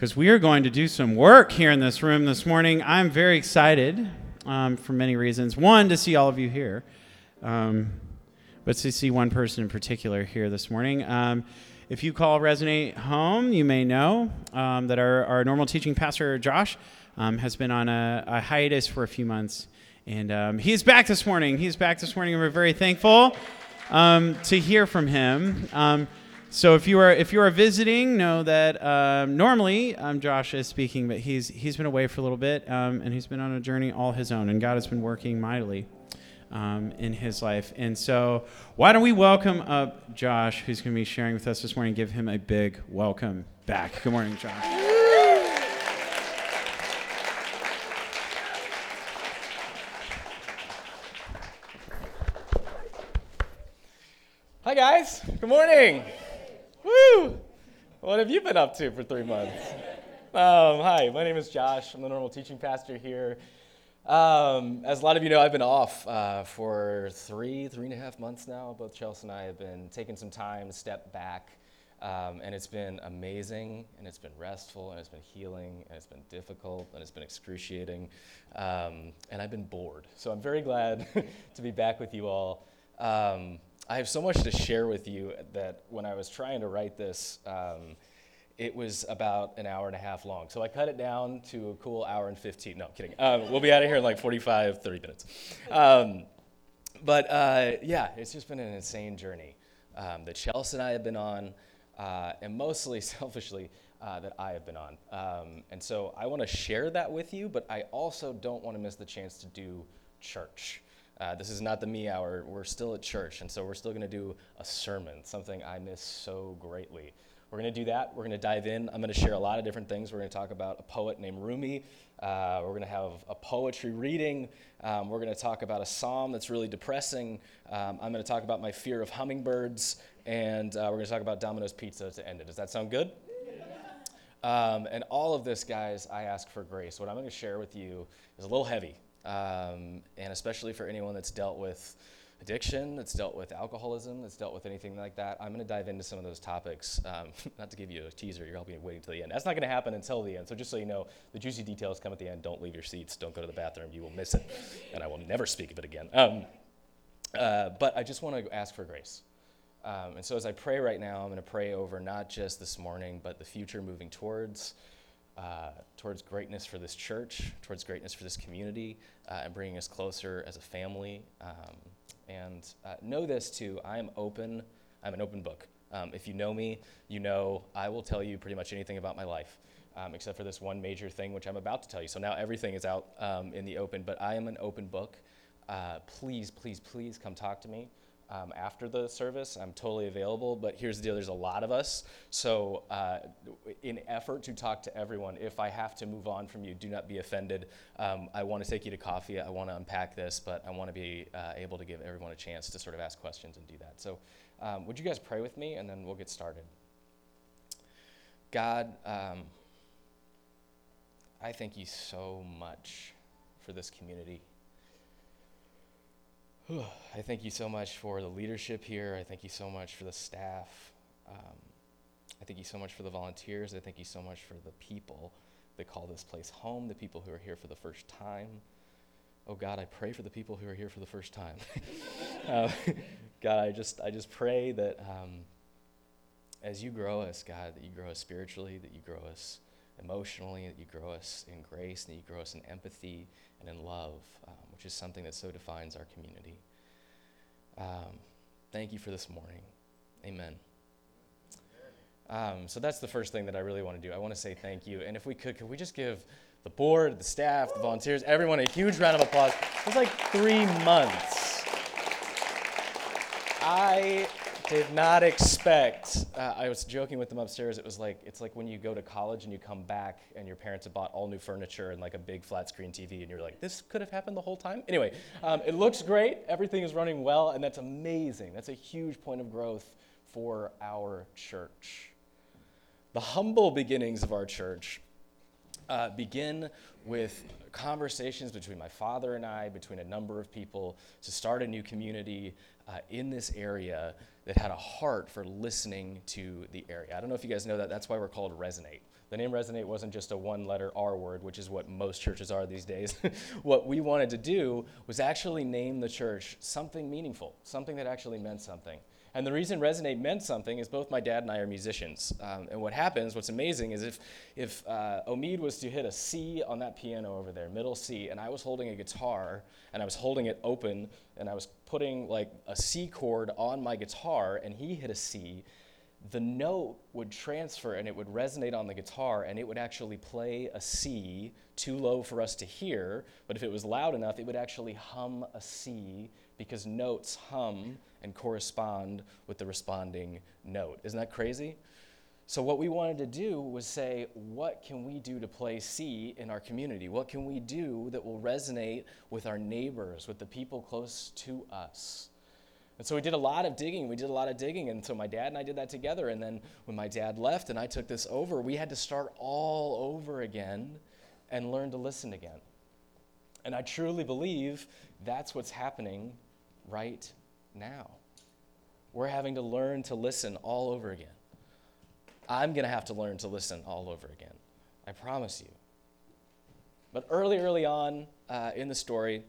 because we are going to do some work here in this room this morning. I'm very excited um, for many reasons. One, to see all of you here, um, but to see one person in particular here this morning. Um, if you call Resonate home, you may know um, that our, our normal teaching pastor, Josh, um, has been on a, a, hiatus for a few months. And um, he's back this morning. He's back this morning, and we're very thankful to hear from him. So if you are if you are visiting, know that um, normally um, Josh is speaking, but he's he's been away for a little bit, um, and he's been on a journey all his own, and God has been working mightily um, in his life. And so, why don't we welcome up Josh, who's going to be sharing with us this morning? Give him a big welcome back. Good morning, Josh. Hi, guys. Good morning. Woo! What have you been up to for three months? Um, hi, my name is Josh. I'm the normal teaching pastor here. Um, as a lot of you know, I've been off uh, for three, three and a half months now. Both Chelsea and I have been taking some time to step back. Um, and it's been amazing, and it's been restful, and it's been healing, and it's been difficult, and it's been excruciating. Um, and I've been bored. So I'm very glad to be back with you all. Um, I have so much to share with you that when I was trying to write this, um, it was about an hour and a half long. So I cut it down to a cool hour and 15. No, I'm kidding. Um, we'll be out of here in like 45, 30 minutes. Um, but uh, yeah, it's just been an insane journey um, that Chelsea and I have been on, uh, and mostly selfishly, uh, that I have been on. Um, and so I want to share that with you, but I also don't want to miss the chance to do church. Uh, this is not the me hour. We're still at church, and so we're still going to do a sermon, something I miss so greatly. We're going to do that. We're going to dive in. I'm going to share a lot of different things. We're going to talk about a poet named Rumi. Uh, we're going to have a poetry reading. Um, we're going to talk about a psalm that's really depressing. Um, I'm going to talk about my fear of hummingbirds, and uh, we're going to talk about Domino's Pizza to end it. Does that sound good? Um, and all of this, guys, I ask for grace. What I'm going to share with you is a little heavy um, and especially for anyone that's dealt with addiction, that's dealt with alcoholism, that's dealt with anything like that. I'm going to dive into some of those topics. Um, not to give you a teaser, you're be waiting till the end. That's not going to happen until the end. So just so you know, the juicy details come at the end. Don't leave your seats. Don't go to the bathroom. You will miss it, and I will never speak of it again. Um, uh, but I just want to ask for grace. Um, and so as I pray right now, I'm going to pray over not just this morning, but the future moving towards uh, towards greatness for this church, towards greatness for this community, uh, and bringing us closer as a family. Um, and uh, know this too I am open, I'm an open book. Um, if you know me, you know I will tell you pretty much anything about my life. Um, except for this one major thing, which I'm about to tell you. So now everything is out um, in the open, but I am an open book. Uh, please, please, please come talk to me um, after the service. I'm totally available, but here's the deal there's a lot of us. So, uh, in effort to talk to everyone, if I have to move on from you, do not be offended. Um, I want to take you to coffee. I want to unpack this, but I want to be uh, able to give everyone a chance to sort of ask questions and do that. So, um, would you guys pray with me and then we'll get started? God, um, I thank you so much for this community. I thank you so much for the leadership here. I thank you so much for the staff. Um, I thank you so much for the volunteers. I thank you so much for the people that call this place home, the people who are here for the first time. Oh God, I pray for the people who are here for the first time. uh, God, I just, I just pray that um, as you grow us, God, that you grow us spiritually, that you grow us emotionally, that you grow us in grace, and that you grow us in empathy and in love, um, which is something that so defines our community. Um, thank you for this morning. Amen. Um, so that's the first thing that I really want to do. I want to say thank you. And if we could, could we just give the board, the staff, the volunteers, everyone a huge round of applause? It's like three months. I did not expect. Uh, I was joking with them upstairs. It was like it's like when you go to college and you come back and your parents have bought all new furniture and like a big flat screen TV, and you're like, this could have happened the whole time. Anyway, um, it looks great. Everything is running well, and that's amazing. That's a huge point of growth for our church. The humble beginnings of our church uh, begin with conversations between my father and I, between a number of people, to start a new community uh, in this area that had a heart for listening to the area. I don't know if you guys know that. That's why we're called Resonate. The name Resonate wasn't just a one letter R word, which is what most churches are these days. what we wanted to do was actually name the church something meaningful, something that actually meant something. And the reason Resonate meant something is both my dad and I are musicians. Um, and what happens, what's amazing, is if, if uh, Omid was to hit a C on that piano over there, middle C, and I was holding a guitar and I was holding it open and I was putting like a C chord on my guitar and he hit a C, the note would transfer and it would resonate on the guitar and it would actually play a C too low for us to hear. But if it was loud enough, it would actually hum a C because notes hum and correspond with the responding note. Isn't that crazy? So, what we wanted to do was say, what can we do to play C in our community? What can we do that will resonate with our neighbors, with the people close to us? And so we did a lot of digging. We did a lot of digging. And so my dad and I did that together. And then when my dad left and I took this over, we had to start all over again and learn to listen again. And I truly believe that's what's happening right now. We're having to learn to listen all over again. I'm going to have to learn to listen all over again. I promise you. But early, early on uh, in the story,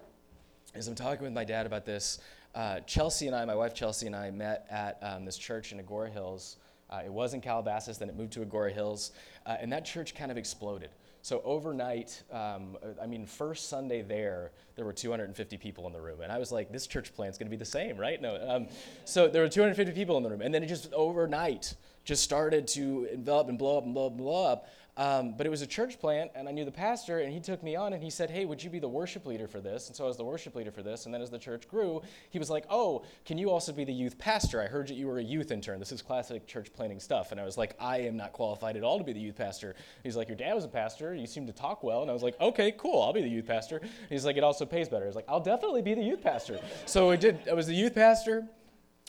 as I'm talking with my dad about this, uh, Chelsea and I, my wife Chelsea and I, met at um, this church in Agoura Hills. Uh, it was in Calabasas, then it moved to Agoura Hills, uh, and that church kind of exploded. So overnight, um, I mean, first Sunday there, there were 250 people in the room, and I was like, this church plant's going to be the same, right? No. Um, so there were 250 people in the room, and then it just overnight just started to envelop and blow up and blow up and blow up. Um, but it was a church plant, and I knew the pastor, and he took me on and he said, Hey, would you be the worship leader for this? And so I was the worship leader for this. And then as the church grew, he was like, Oh, can you also be the youth pastor? I heard that you were a youth intern. This is classic church planting stuff. And I was like, I am not qualified at all to be the youth pastor. He's like, Your dad was a pastor. You seem to talk well. And I was like, Okay, cool. I'll be the youth pastor. And he's like, It also pays better. I was like, I'll definitely be the youth pastor. so I did. I was the youth pastor.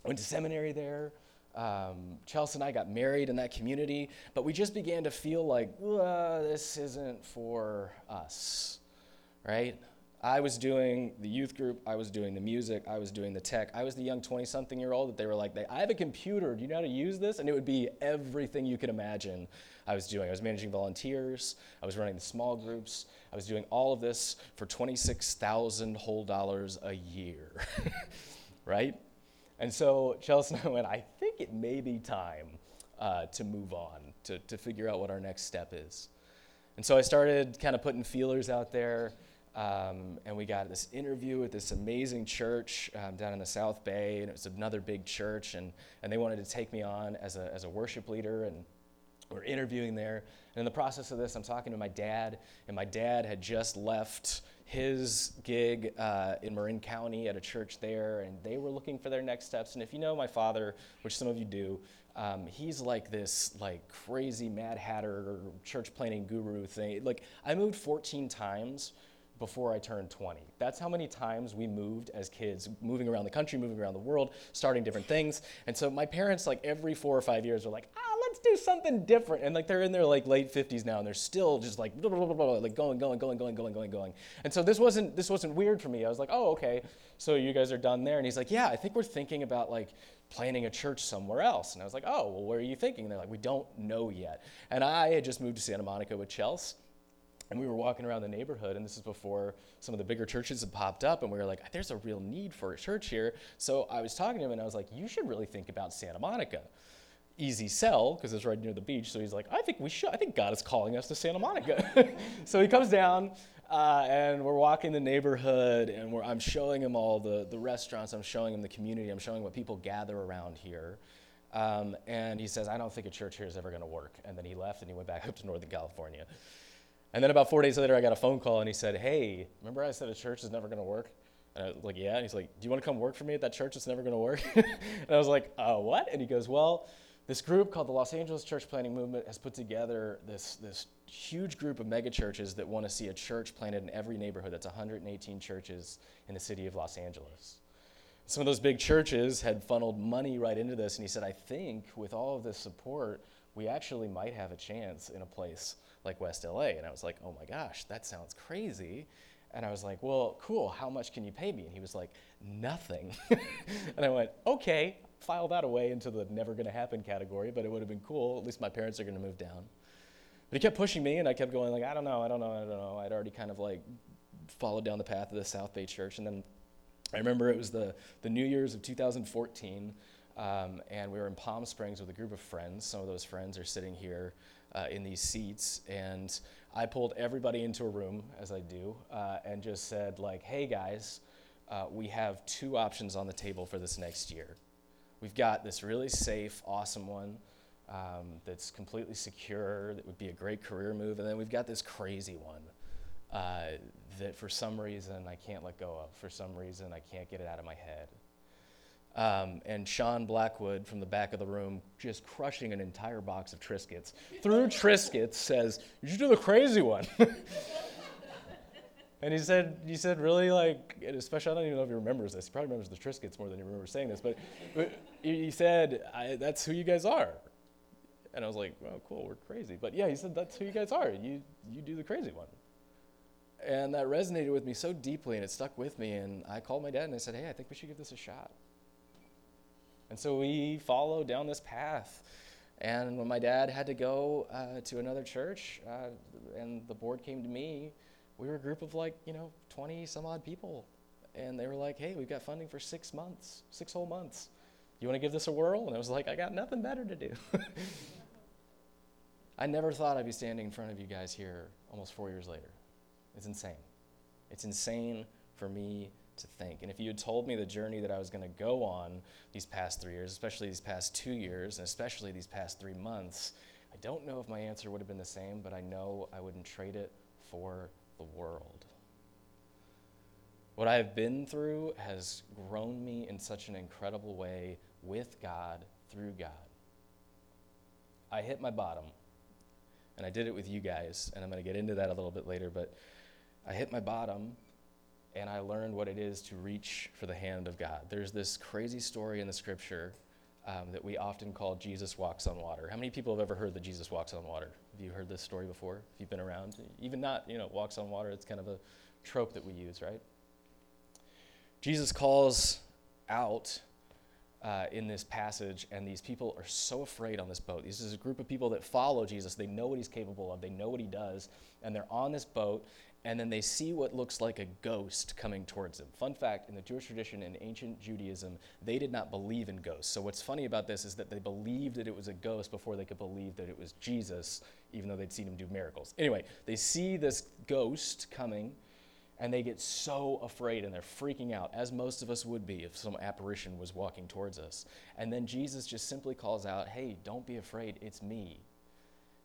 Went to seminary there. Um, Chelsea and I got married in that community, but we just began to feel like, this isn't for us, right? I was doing the youth group, I was doing the music, I was doing the tech. I was the young 20 something year old that they were like, I have a computer, do you know how to use this? And it would be everything you could imagine I was doing. I was managing volunteers, I was running the small groups, I was doing all of this for 26,000 whole dollars a year, right? And so Chelsea and I went, I think it may be time uh, to move on, to, to figure out what our next step is. And so I started kind of putting feelers out there, um, and we got this interview with this amazing church um, down in the South Bay, and it was another big church, and, and they wanted to take me on as a, as a worship leader, and we're interviewing there. And in the process of this, I'm talking to my dad, and my dad had just left his gig uh, in Marin County at a church there, and they were looking for their next steps. And if you know my father, which some of you do, um, he's like this like crazy Mad Hatter church planting guru thing. Like I moved 14 times before I turned 20. That's how many times we moved as kids, moving around the country, moving around the world, starting different things. And so my parents, like every four or five years, were like, ah, do something different. And like they're in their like late 50s now, and they're still just like blah, blah, blah, like going, going, going, going, going, going, going. And so this wasn't this wasn't weird for me. I was like, oh, okay. So you guys are done there. And he's like, yeah, I think we're thinking about like planting a church somewhere else. And I was like, oh, well, where are you thinking? And they're like, we don't know yet. And I had just moved to Santa Monica with Chelsea. And we were walking around the neighborhood, and this is before some of the bigger churches had popped up, and we were like, there's a real need for a church here. So I was talking to him, and I was like, you should really think about Santa Monica. Easy sell, because it's right near the beach. So he's like, I think we should. I think God is calling us to Santa Monica. so he comes down, uh, and we're walking the neighborhood, and I'm showing him all the, the restaurants, I'm showing him the community, I'm showing what people gather around here. Um, and he says, I don't think a church here is ever going to work. And then he left and he went back up to Northern California. And then about four days later, I got a phone call and he said, Hey, remember I said a church is never going to work? And I was like, Yeah. And he's like, Do you want to come work for me at that church that's never going to work? and I was like, uh, What? And he goes, Well, this group called the Los Angeles Church Planting Movement has put together this, this huge group of megachurches that want to see a church planted in every neighborhood. That's 118 churches in the city of Los Angeles. Some of those big churches had funneled money right into this, and he said, I think with all of this support, we actually might have a chance in a place like West LA. And I was like, oh my gosh, that sounds crazy. And I was like, well, cool, how much can you pay me? And he was like, nothing. and I went, okay, file that away into the never gonna happen category, but it would have been cool. At least my parents are gonna move down. But he kept pushing me, and I kept going, like, I don't know, I don't know, I don't know. I'd already kind of like followed down the path of the South Bay Church. And then I remember it was the, the New Year's of 2014. Um, and we were in Palm Springs with a group of friends. Some of those friends are sitting here uh, in these seats. And I pulled everybody into a room, as I do, uh, and just said, like, hey guys, uh, we have two options on the table for this next year. We've got this really safe, awesome one um, that's completely secure, that would be a great career move. And then we've got this crazy one uh, that for some reason I can't let go of. For some reason I can't get it out of my head. Um, and Sean Blackwood from the back of the room, just crushing an entire box of Triscuits, through Triscuits, says, "You should do the crazy one." and he said, "He said, really like, especially I don't even know if he remembers this. He probably remembers the Triscuits more than he remembers saying this, but, but he said, "That's who you guys are." And I was like, "Well, cool, we're crazy." But yeah, he said, "That's who you guys are. You you do the crazy one." And that resonated with me so deeply, and it stuck with me. And I called my dad and I said, "Hey, I think we should give this a shot." And so we followed down this path. And when my dad had to go uh, to another church uh, and the board came to me, we were a group of like, you know, 20 some odd people. And they were like, hey, we've got funding for six months, six whole months. You want to give this a whirl? And I was like, I got nothing better to do. I never thought I'd be standing in front of you guys here almost four years later. It's insane. It's insane for me to think. And if you had told me the journey that I was going to go on these past three years, especially these past two years, and especially these past three months, I don't know if my answer would have been the same, but I know I wouldn't trade it for the world. What I have been through has grown me in such an incredible way with God, through God. I hit my bottom, and I did it with you guys, and I'm going to get into that a little bit later, but I hit my bottom and I learned what it is to reach for the hand of God. There's this crazy story in the scripture um, that we often call Jesus walks on water. How many people have ever heard that Jesus walks on water? Have you heard this story before? If you've been around, even not, you know, walks on water, it's kind of a trope that we use, right? Jesus calls out uh, in this passage, and these people are so afraid on this boat. This is a group of people that follow Jesus. They know what he's capable of, they know what he does, and they're on this boat, and then they see what looks like a ghost coming towards them. Fun fact in the Jewish tradition in ancient Judaism, they did not believe in ghosts. So, what's funny about this is that they believed that it was a ghost before they could believe that it was Jesus, even though they'd seen him do miracles. Anyway, they see this ghost coming and they get so afraid and they're freaking out, as most of us would be if some apparition was walking towards us. And then Jesus just simply calls out, Hey, don't be afraid, it's me.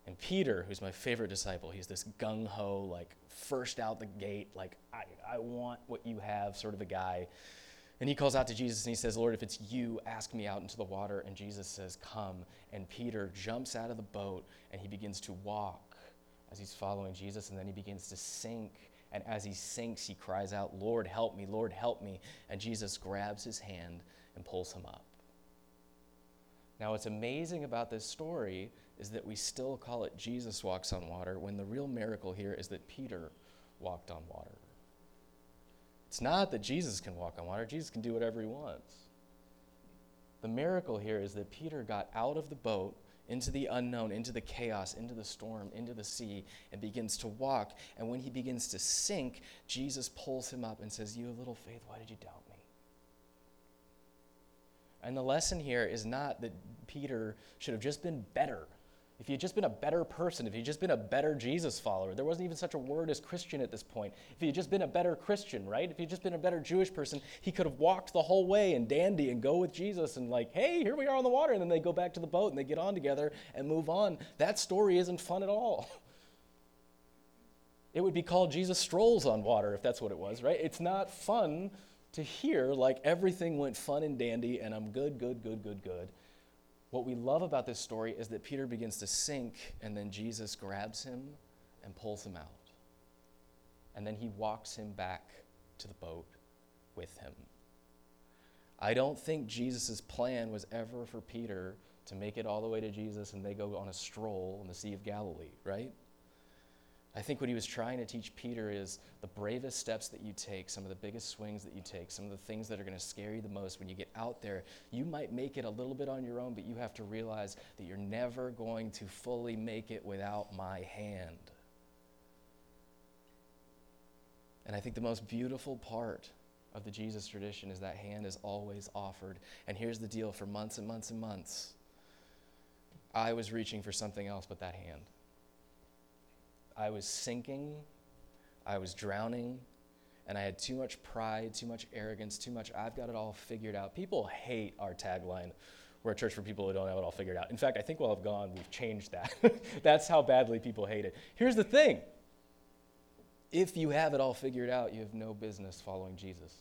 And Peter, who's my favorite disciple, he's this gung ho, like first out the gate, like, I, I want what you have sort of a guy. And he calls out to Jesus and he says, Lord, if it's you, ask me out into the water. And Jesus says, Come. And Peter jumps out of the boat and he begins to walk as he's following Jesus. And then he begins to sink. And as he sinks, he cries out, Lord, help me, Lord, help me. And Jesus grabs his hand and pulls him up. Now, what's amazing about this story is that we still call it Jesus walks on water when the real miracle here is that Peter walked on water. It's not that Jesus can walk on water, Jesus can do whatever he wants. The miracle here is that Peter got out of the boat into the unknown, into the chaos, into the storm, into the sea, and begins to walk. And when he begins to sink, Jesus pulls him up and says, You have little faith, why did you doubt me? And the lesson here is not that Peter should have just been better if you'd just been a better person, if you'd just been a better Jesus follower, there wasn't even such a word as Christian at this point. If you'd just been a better Christian, right? If you'd just been a better Jewish person, he could have walked the whole way and dandy and go with Jesus and, like, hey, here we are on the water. And then they go back to the boat and they get on together and move on. That story isn't fun at all. It would be called Jesus Strolls on Water if that's what it was, right? It's not fun to hear like everything went fun and dandy and I'm good, good, good, good, good. What we love about this story is that Peter begins to sink, and then Jesus grabs him and pulls him out. And then he walks him back to the boat with him. I don't think Jesus' plan was ever for Peter to make it all the way to Jesus and they go on a stroll in the Sea of Galilee, right? I think what he was trying to teach Peter is the bravest steps that you take, some of the biggest swings that you take, some of the things that are going to scare you the most when you get out there. You might make it a little bit on your own, but you have to realize that you're never going to fully make it without my hand. And I think the most beautiful part of the Jesus tradition is that hand is always offered. And here's the deal for months and months and months, I was reaching for something else but that hand. I was sinking, I was drowning, and I had too much pride, too much arrogance, too much, I've got it all figured out. People hate our tagline. We're a church for people who don't have it all figured out. In fact, I think while I've gone, we've changed that. That's how badly people hate it. Here's the thing if you have it all figured out, you have no business following Jesus.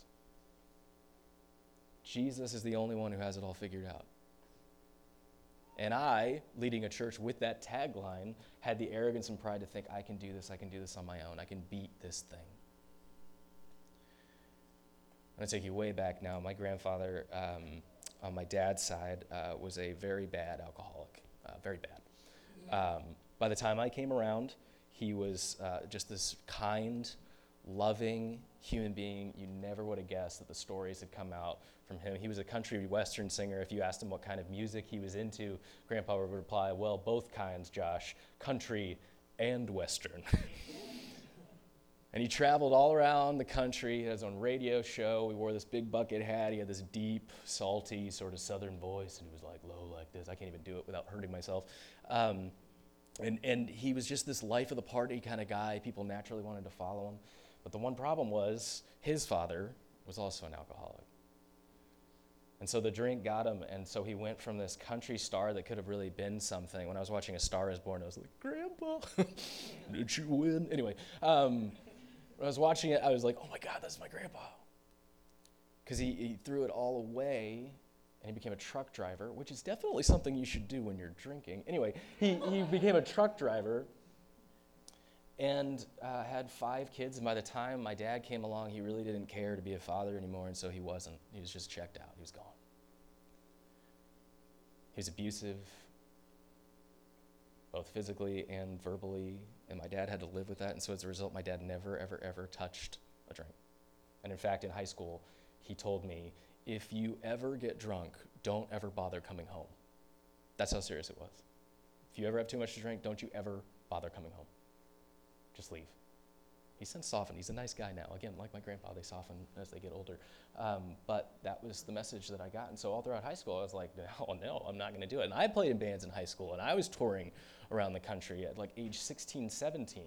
Jesus is the only one who has it all figured out. And I, leading a church with that tagline, had the arrogance and pride to think, I can do this, I can do this on my own, I can beat this thing. I'm going to take you way back now. My grandfather, um, on my dad's side, uh, was a very bad alcoholic, uh, very bad. Um, by the time I came around, he was uh, just this kind, loving human being. You never would have guessed that the stories had come out from him. He was a country western singer. If you asked him what kind of music he was into, Grandpa would reply, Well, both kinds, Josh, country and western. and he traveled all around the country. He had his own radio show. He wore this big bucket hat. He had this deep, salty, sort of southern voice, and he was like low like this. I can't even do it without hurting myself. Um, and, and he was just this life of the party kind of guy. People naturally wanted to follow him. But the one problem was his father was also an alcoholic. And so the drink got him, and so he went from this country star that could have really been something. When I was watching A Star is Born, I was like, Grandpa, did you win? Anyway, um, when I was watching it, I was like, oh my God, that's my grandpa. Because he, he threw it all away and he became a truck driver, which is definitely something you should do when you're drinking. Anyway, he, he became a truck driver and uh, had five kids. And by the time my dad came along, he really didn't care to be a father anymore, and so he wasn't. He was just checked out, he was gone. He was abusive, both physically and verbally, and my dad had to live with that. And so as a result, my dad never, ever, ever touched a drink. And in fact, in high school, he told me, if you ever get drunk, don't ever bother coming home. That's how serious it was. If you ever have too much to drink, don't you ever bother coming home. Just leave. He's since softened. He's a nice guy now. Again, like my grandpa, they soften as they get older. Um, but that was the message that I got. And so all throughout high school, I was like, no, no, I'm not going to do it. And I played in bands in high school, and I was touring around the country at like age 16, 17.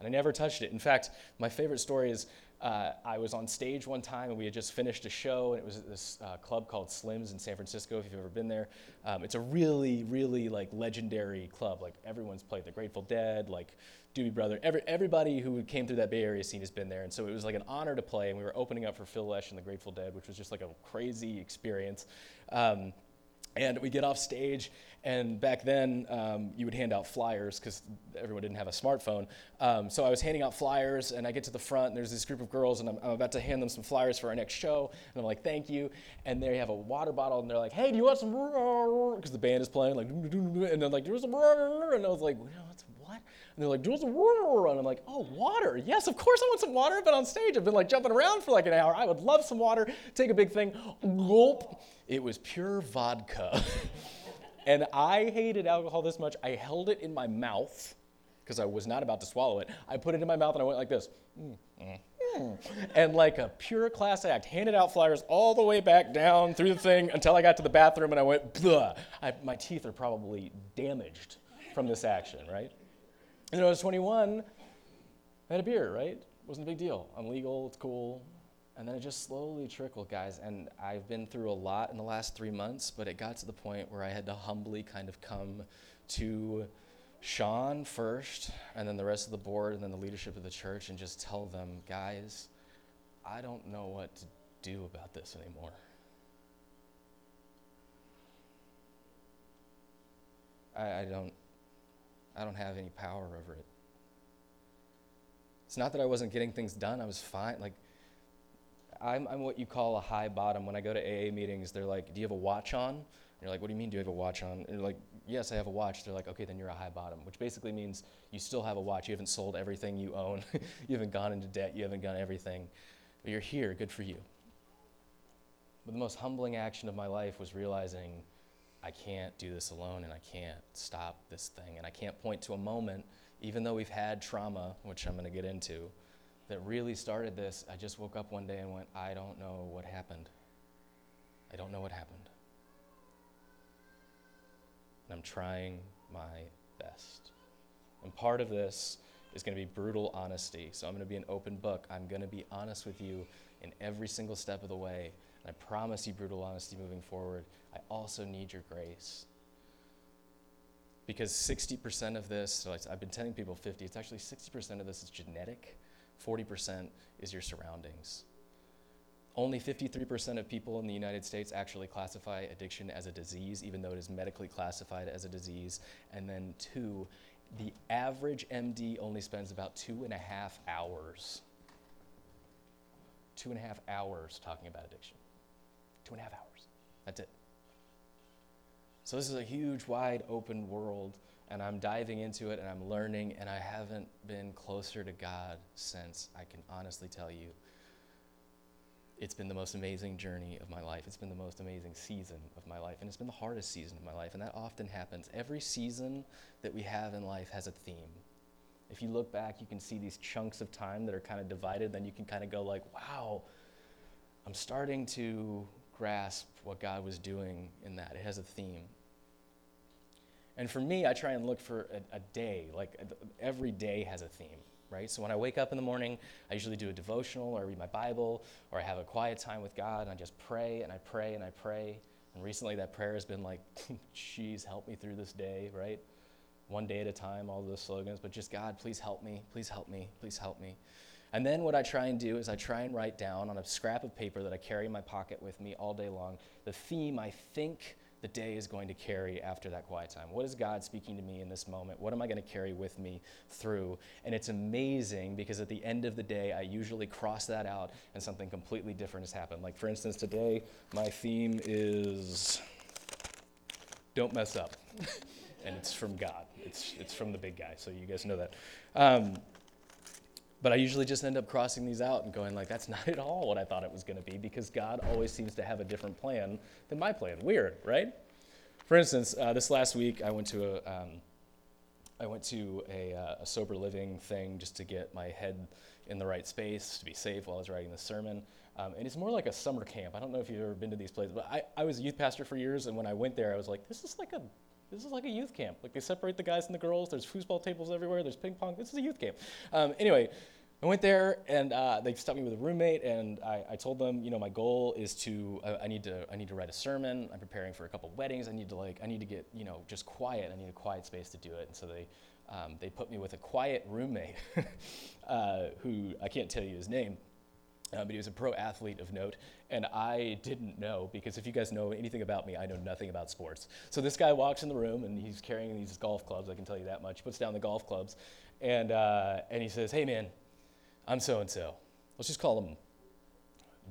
And I never touched it. In fact, my favorite story is uh, I was on stage one time and we had just finished a show, and it was at this uh, club called Slim's in San Francisco. If you've ever been there, um, it's a really, really like legendary club. Like everyone's played the Grateful Dead, like Doobie Brother. Every, everybody who came through that Bay Area scene has been there, and so it was like an honor to play. And we were opening up for Phil Lesh and the Grateful Dead, which was just like a crazy experience. Um, and we get off stage, and back then, um, you would hand out flyers because everyone didn't have a smartphone. Um, so I was handing out flyers, and I get to the front, and there's this group of girls, and I'm, I'm, about to hand them some flyers for our next show. And I'm like, thank you. And they have a water bottle, and they're like, hey, do you want some? Because the band is playing, like, and they're like, do some? And I was like, what? And they're like, want? And I'm like, oh, water. Yes, of course I want some water. I've been on stage. I've been like jumping around for like an hour. I would love some water. Take a big thing. Gulp. It was pure vodka. And I hated alcohol this much, I held it in my mouth because I was not about to swallow it. I put it in my mouth and I went like this. Mm, mm, mm. And like a pure class act, handed out flyers all the way back down through the thing until I got to the bathroom and I went, I, my teeth are probably damaged from this action, right? And when I was 21, I had a beer, right? It Wasn't a big deal. I'm legal, it's cool. And then it just slowly trickled, guys. And I've been through a lot in the last three months, but it got to the point where I had to humbly kind of come to Sean first, and then the rest of the board, and then the leadership of the church, and just tell them, guys, I don't know what to do about this anymore. I, I don't I don't have any power over it. It's not that I wasn't getting things done, I was fine. Like I'm, I'm what you call a high bottom. When I go to AA meetings, they're like, Do you have a watch on? And you're like, what do you mean, do you have a watch on? And you're like, yes, I have a watch. They're like, okay, then you're a high bottom, which basically means you still have a watch. You haven't sold everything you own. you haven't gone into debt. You haven't done everything. But you're here. Good for you. But the most humbling action of my life was realizing I can't do this alone and I can't stop this thing. And I can't point to a moment, even though we've had trauma, which I'm going to get into, that really started this. I just woke up one day and went, I don't know what happened. I don't know what happened. And I'm trying my best. And part of this is going to be brutal honesty. So I'm going to be an open book. I'm going to be honest with you in every single step of the way. I promise you brutal honesty moving forward. I also need your grace. Because 60% of this, so I've been telling people 50, it's actually 60% of this is genetic, 40% is your surroundings. Only 53% of people in the United States actually classify addiction as a disease, even though it is medically classified as a disease. And then, two, the average MD only spends about two and a half hours, two and a half hours talking about addiction. Two and a half hours. That's it. So, this is a huge, wide open world, and I'm diving into it and I'm learning, and I haven't been closer to God since I can honestly tell you it's been the most amazing journey of my life. It's been the most amazing season of my life. And it's been the hardest season of my life. And that often happens. Every season that we have in life has a theme. If you look back, you can see these chunks of time that are kind of divided. Then you can kind of go, like, wow, I'm starting to grasp what God was doing in that. It has a theme. And for me, I try and look for a, a day. Like every day has a theme right? So when I wake up in the morning, I usually do a devotional or I read my Bible or I have a quiet time with God and I just pray and I pray and I pray. And recently that prayer has been like, geez, help me through this day, right? One day at a time, all those slogans, but just God, please help me, please help me, please help me. And then what I try and do is I try and write down on a scrap of paper that I carry in my pocket with me all day long the theme I think the day is going to carry after that quiet time. What is God speaking to me in this moment? What am I going to carry with me through? And it's amazing because at the end of the day, I usually cross that out and something completely different has happened. Like, for instance, today, my theme is don't mess up. and it's from God, it's, it's from the big guy, so you guys know that. Um, but I usually just end up crossing these out and going like, that's not at all what I thought it was going to be because God always seems to have a different plan than my plan. Weird, right? For instance, uh, this last week I went to a, um, I went to a, uh, a, sober living thing just to get my head in the right space to be safe while I was writing the sermon. Um, and it's more like a summer camp. I don't know if you've ever been to these places, but I, I was a youth pastor for years, and when I went there, I was like, this is like a this is like a youth camp. Like they separate the guys and the girls. There's foosball tables everywhere. There's ping pong. This is a youth camp. Um, anyway, I went there and uh, they stuck me with a roommate, and I, I, told them, you know, my goal is to I, I, need to I need to write a sermon. I'm preparing for a couple weddings. I need to like I need to get you know just quiet. I need a quiet space to do it. And so they um, they put me with a quiet roommate, uh, who I can't tell you his name, uh, but he was a pro athlete of note, and I didn't know because if you guys know anything about me, I know nothing about sports. So this guy walks in the room and he's carrying these golf clubs. I can tell you that much. Puts down the golf clubs, and uh, and he says, "Hey man, I'm so and so. Let's just call him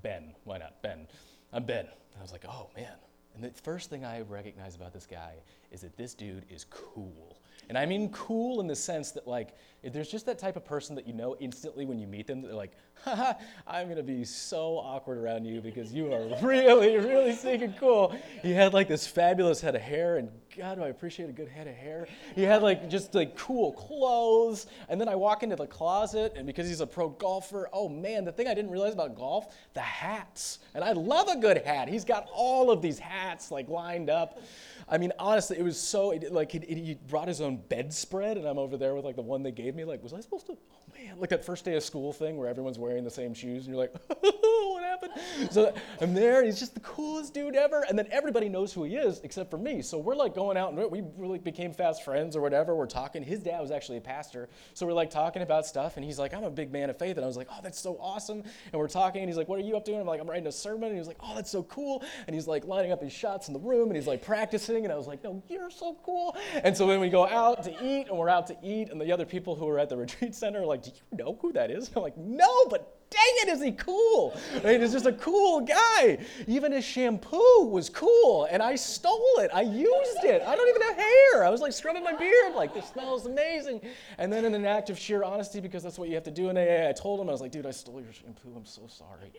Ben. Why not Ben? I'm Ben." And I was like, "Oh man." And the first thing I recognize about this guy is that this dude is cool. And I mean cool in the sense that, like, there's just that type of person that you know instantly when you meet them, they're like, haha, I'm gonna be so awkward around you because you are really, really stinking cool. He had like this fabulous head of hair, and God, do I appreciate a good head of hair. He had like just like cool clothes. And then I walk into the closet, and because he's a pro golfer, oh man, the thing I didn't realize about golf, the hats. And I love a good hat. He's got all of these hats like lined up. I mean, honestly, it was so like he, he brought his own bedspread, and I'm over there with like the one they gave me. Like, was I supposed to? Oh man, like that first day of school thing where everyone's wearing the same shoes, and you're like, what happened? So I'm there, and he's just the coolest dude ever. And then everybody knows who he is except for me. So we're like going out, and we really became fast friends or whatever. We're talking. His dad was actually a pastor, so we're like talking about stuff, and he's like, I'm a big man of faith, and I was like, oh, that's so awesome. And we're talking, and he's like, what are you up to? And I'm like, I'm writing a sermon, and he's like, oh, that's so cool. And he's like lining up his shots in the room, and he's like practicing listening, and I was like, no, you're so cool. And so when we go out to eat, and we're out to eat, and the other people who are at the retreat center are like, do you know who that is? And I'm like, no, but dang it, is he cool? Right? He's just a cool guy. Even his shampoo was cool, and I stole it. I used it. I don't even have hair. I was like scrubbing my beard, like, this smells amazing. And then in an act of sheer honesty, because that's what you have to do in AA, I told him, I was like, dude, I stole your shampoo. I'm so sorry.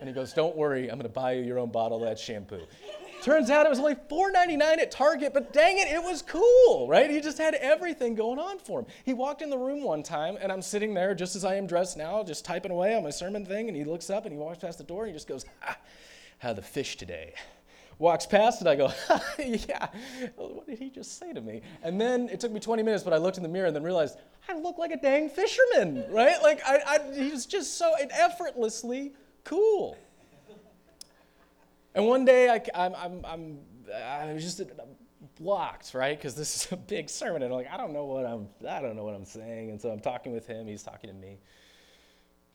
And he goes, don't worry, I'm going to buy you your own bottle of that shampoo. Turns out it was only $4.99 at Target, but dang it, it was cool, right? He just had everything going on for him. He walked in the room one time, and I'm sitting there just as I am dressed now, just typing away on my sermon thing, and he looks up and he walks past the door and he just goes, ah, How the fish today? Walks past and I go, Yeah, what did he just say to me? And then it took me 20 minutes, but I looked in the mirror and then realized I look like a dang fisherman, right? Like, I, I, he was just so effortlessly cool. And one day I, I'm, I'm, I'm, I was just blocked, right? Because this is a big sermon, and I'm like, I don't know what I'm, I don't know what I'm saying. And so I'm talking with him. He's talking to me.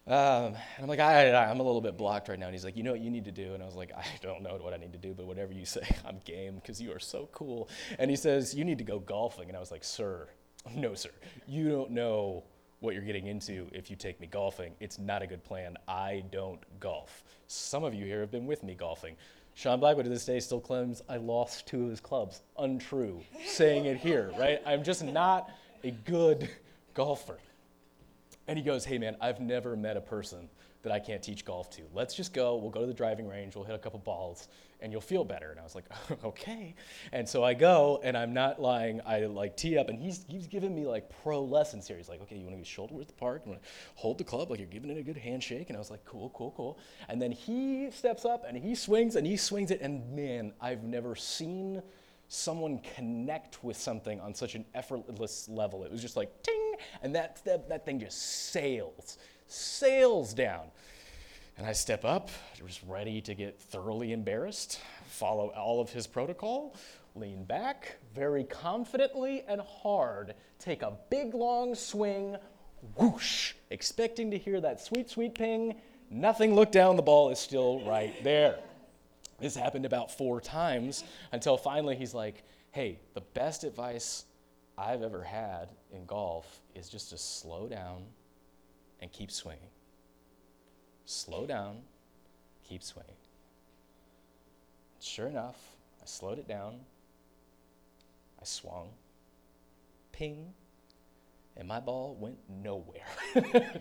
Um, and I'm like, I, I, I'm a little bit blocked right now. And he's like, you know what you need to do? And I was like, I don't know what I need to do, but whatever you say, I'm game because you are so cool. And he says, you need to go golfing. And I was like, sir, no, sir, you don't know what you're getting into if you take me golfing. It's not a good plan. I don't golf. Some of you here have been with me golfing. Sean Blackwood to this day still claims I lost two of his clubs. Untrue. Saying it here, right? I'm just not a good golfer. And he goes, Hey man, I've never met a person that I can't teach golf to. Let's just go. We'll go to the driving range. We'll hit a couple balls and you'll feel better. And I was like, okay. And so I go and I'm not lying. I like tee up and he's, he's giving me like pro lessons here. He's like, okay, you want to get shoulder width apart? You want to hold the club like you're giving it a good handshake? And I was like, cool, cool, cool. And then he steps up and he swings and he swings it. And man, I've never seen someone connect with something on such an effortless level. It was just like ting, and that, that, that thing just sails, sails down. And I step up, just ready to get thoroughly embarrassed, follow all of his protocol, lean back very confidently and hard, take a big long swing, whoosh, expecting to hear that sweet, sweet ping. Nothing, look down, the ball is still right there. This happened about four times until finally he's like, hey, the best advice I've ever had in golf is just to slow down and keep swinging. Slow down, keep swinging. Sure enough, I slowed it down. I swung, ping, and my ball went nowhere.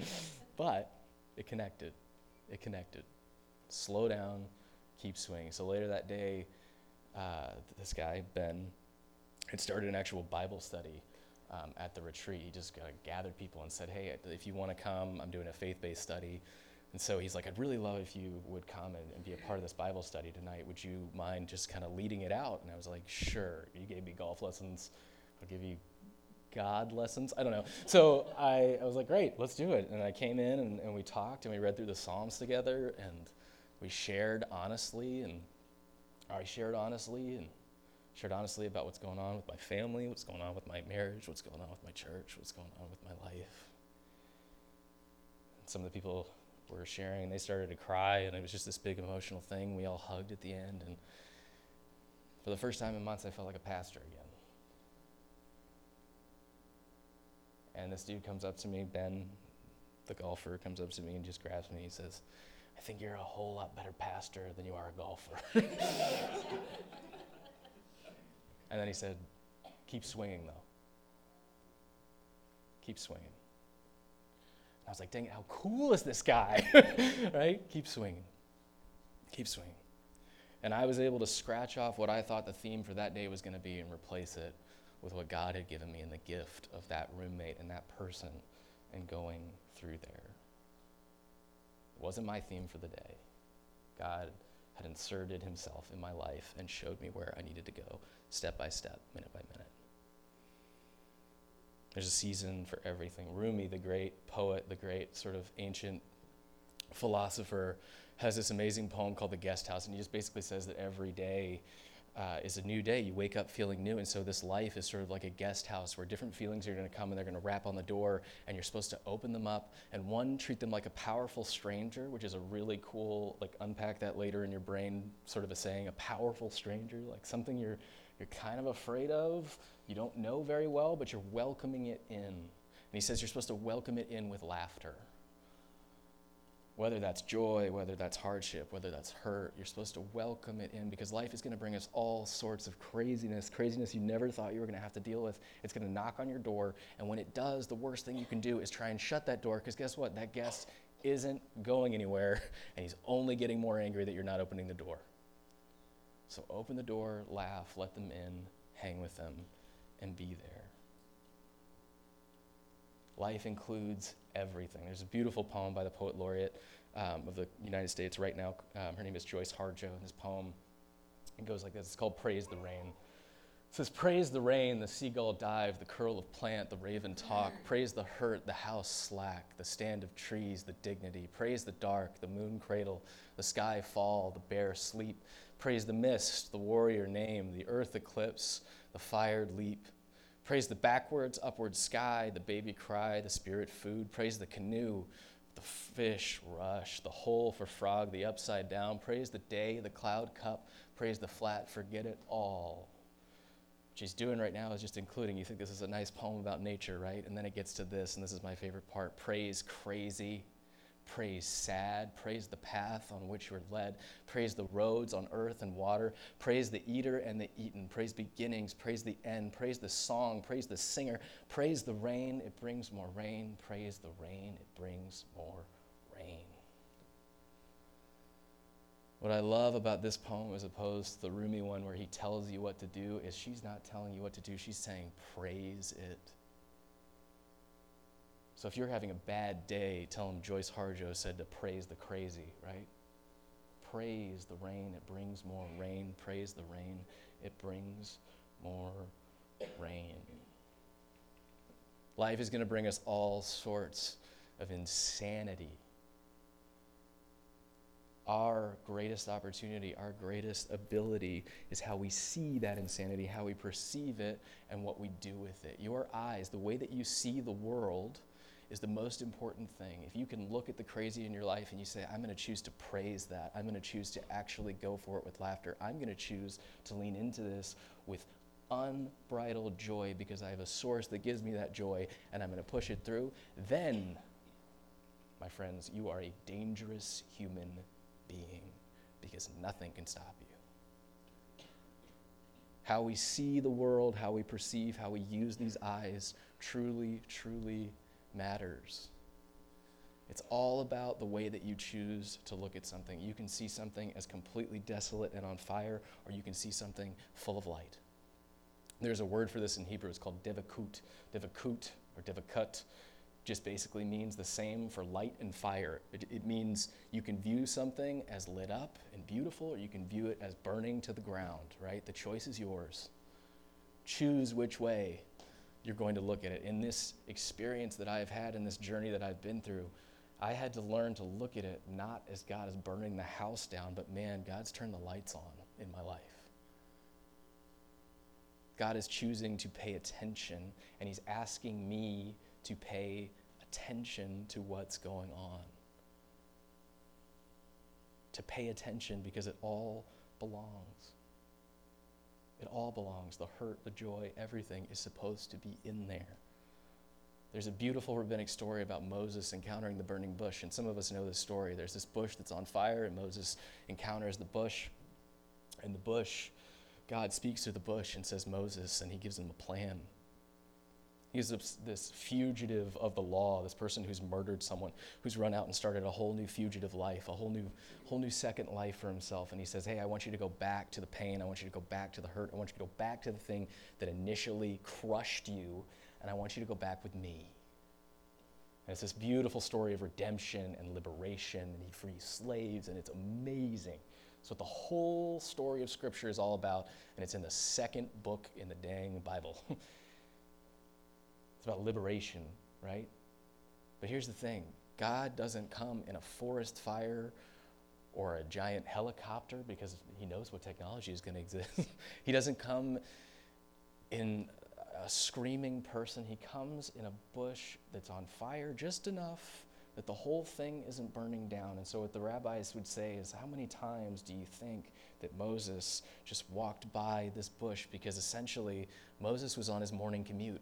but it connected. It connected. Slow down, keep swinging. So later that day, uh, this guy, Ben, had started an actual Bible study um, at the retreat. He just uh, gathered people and said, Hey, if you want to come, I'm doing a faith based study. And so he's like, I'd really love if you would come and, and be a part of this Bible study tonight. Would you mind just kind of leading it out? And I was like, Sure. You gave me golf lessons. I'll give you God lessons. I don't know. So I, I was like, Great, let's do it. And I came in and, and we talked and we read through the Psalms together and we shared honestly and I shared honestly and shared honestly about what's going on with my family, what's going on with my marriage, what's going on with my church, what's going on with my life. And some of the people were sharing and they started to cry and it was just this big emotional thing. We all hugged at the end and for the first time in months I felt like a pastor again. And this dude comes up to me, Ben, the golfer, comes up to me and just grabs me. He says, I think you're a whole lot better pastor than you are a golfer. and then he said, Keep swinging, though. Keep swinging. I was like, Dang how cool is this guy? right? Keep swinging. Keep swinging. And I was able to scratch off what I thought the theme for that day was going to be and replace it with what God had given me in the gift of that roommate and that person and going through there. It wasn't my theme for the day. God had inserted himself in my life and showed me where I needed to go, step by step, minute by minute. There's a season for everything. Rumi, the great poet, the great sort of ancient philosopher, has this amazing poem called The Guest House, and he just basically says that every day uh, is a new day. You wake up feeling new. And so this life is sort of like a guest house where different feelings are going to come and they're going to rap on the door, and you're supposed to open them up. And one, treat them like a powerful stranger, which is a really cool, like, unpack that later in your brain sort of a saying, a powerful stranger, like something you're you're kind of afraid of, you don't know very well, but you're welcoming it in. And he says you're supposed to welcome it in with laughter. Whether that's joy, whether that's hardship, whether that's hurt, you're supposed to welcome it in because life is going to bring us all sorts of craziness, craziness you never thought you were going to have to deal with. It's going to knock on your door, and when it does, the worst thing you can do is try and shut that door because guess what? That guest isn't going anywhere, and he's only getting more angry that you're not opening the door. So open the door, laugh, let them in, hang with them, and be there. Life includes everything. There's a beautiful poem by the poet laureate um, of the United States right now. Um, her name is Joy Harjo, and this poem it goes like this. It's called Praise the Rain. It says, Praise the rain, the seagull dive, the curl of plant, the raven talk. Praise the hurt, the house slack, the stand of trees, the dignity. Praise the dark, the moon cradle, the sky fall, the bear sleep. Praise the mist, the warrior name, the earth eclipse, the fired leap. Praise the backwards, upward sky, the baby cry, the spirit food. Praise the canoe, the fish rush, the hole for frog, the upside down. Praise the day, the cloud cup. Praise the flat, forget it all. What she's doing right now is just including, you think this is a nice poem about nature, right? And then it gets to this, and this is my favorite part praise crazy Praise sad. Praise the path on which you're led. Praise the roads on earth and water. Praise the eater and the eaten. Praise beginnings. Praise the end. Praise the song. Praise the singer. Praise the rain. It brings more rain. Praise the rain. It brings more rain. What I love about this poem, as opposed to the Rumi one where he tells you what to do, is she's not telling you what to do. She's saying, praise it. So if you're having a bad day, tell them Joy Harjo said to praise the crazy, right? Praise the rain, it brings more rain. Praise the rain, it brings more rain. Life is going to bring us all sorts of insanity. Our greatest opportunity, our greatest ability is how we see that insanity, how we perceive it, and what we do with it. Your eyes, the way that you see the world, is the most important thing. If you can look at the crazy in your life and you say, I'm going to choose to praise that, I'm going to choose to actually go for it with laughter, I'm going to choose to lean into this with unbridled joy because I have a source that gives me that joy and I'm going to push it through, then, my friends, you are a dangerous human being because nothing can stop you. How we see the world, how we perceive, how we use these eyes truly, truly matters. It's all about the way that you choose to look at something. You can see something as completely desolate and on fire, or you can see something full of light. There's a word for this in Hebrew. It's called devakut. Devakut or devakut just basically means the same for light and fire. It, it, means you can view something as lit up and beautiful, or you can view it as burning to the ground, right? The choice is yours. Choose which way you're going to look at it. In this experience that I have had, in this journey that I've been through, I had to learn to look at it not as God is burning the house down, but man, God's turned the lights on in my life. God is choosing to pay attention, and He's asking me to pay attention to what's going on. To pay attention because it all belongs. It all belongs. The hurt, the joy, everything is supposed to be in there. There's a beautiful rabbinic story about Moses encountering the burning bush, and some of us know this story. There's this bush that's on fire, and Moses encounters the bush. And the bush, God speaks to the bush and says, Moses, and he gives him a plan. He's this, this, fugitive of the law, this person who's murdered someone, who's run out and started a whole new fugitive life, a whole new, whole new second life for himself. And he says, Hey, I want you to go back to the pain. I want you to go back to the hurt. I want you to go back to the thing that initially crushed you. And I want you to go back with me. And it's this beautiful story of redemption and liberation. And he frees slaves, and it's amazing. It's what the whole story of Scripture is all about. And it's in the second book in the dang Bible. It's about liberation, right? But here's the thing God doesn't come in a forest fire or a giant helicopter because he knows what technology is going to exist. he doesn't come in a screaming person. He comes in a bush that's on fire just enough that the whole thing isn't burning down. And so, what the rabbis would say is, How many times do you think that Moses just walked by this bush? Because essentially, Moses was on his morning commute.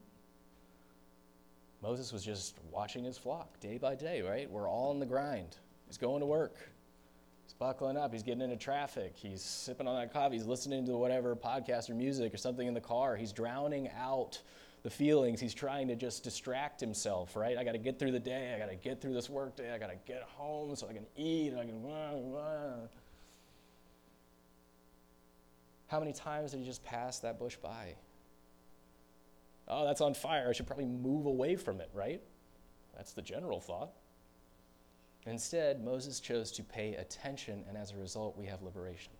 Moses was just watching his flock day by day, right? We're all in the grind. He's going to work. He's buckling up. He's getting into traffic. He's sipping on that coffee. He's listening to whatever podcast or music or something in the car. He's drowning out the feelings. He's trying to just distract himself, right? I got to get through the day. I got to get through this work day. I got to get home so I can eat. And I can. How many times did he just pass that bush by? Oh, that's on fire. I should probably move away from it, right? That's the general thought. Instead, Moses chose to pay attention, and as a result, we have liberation.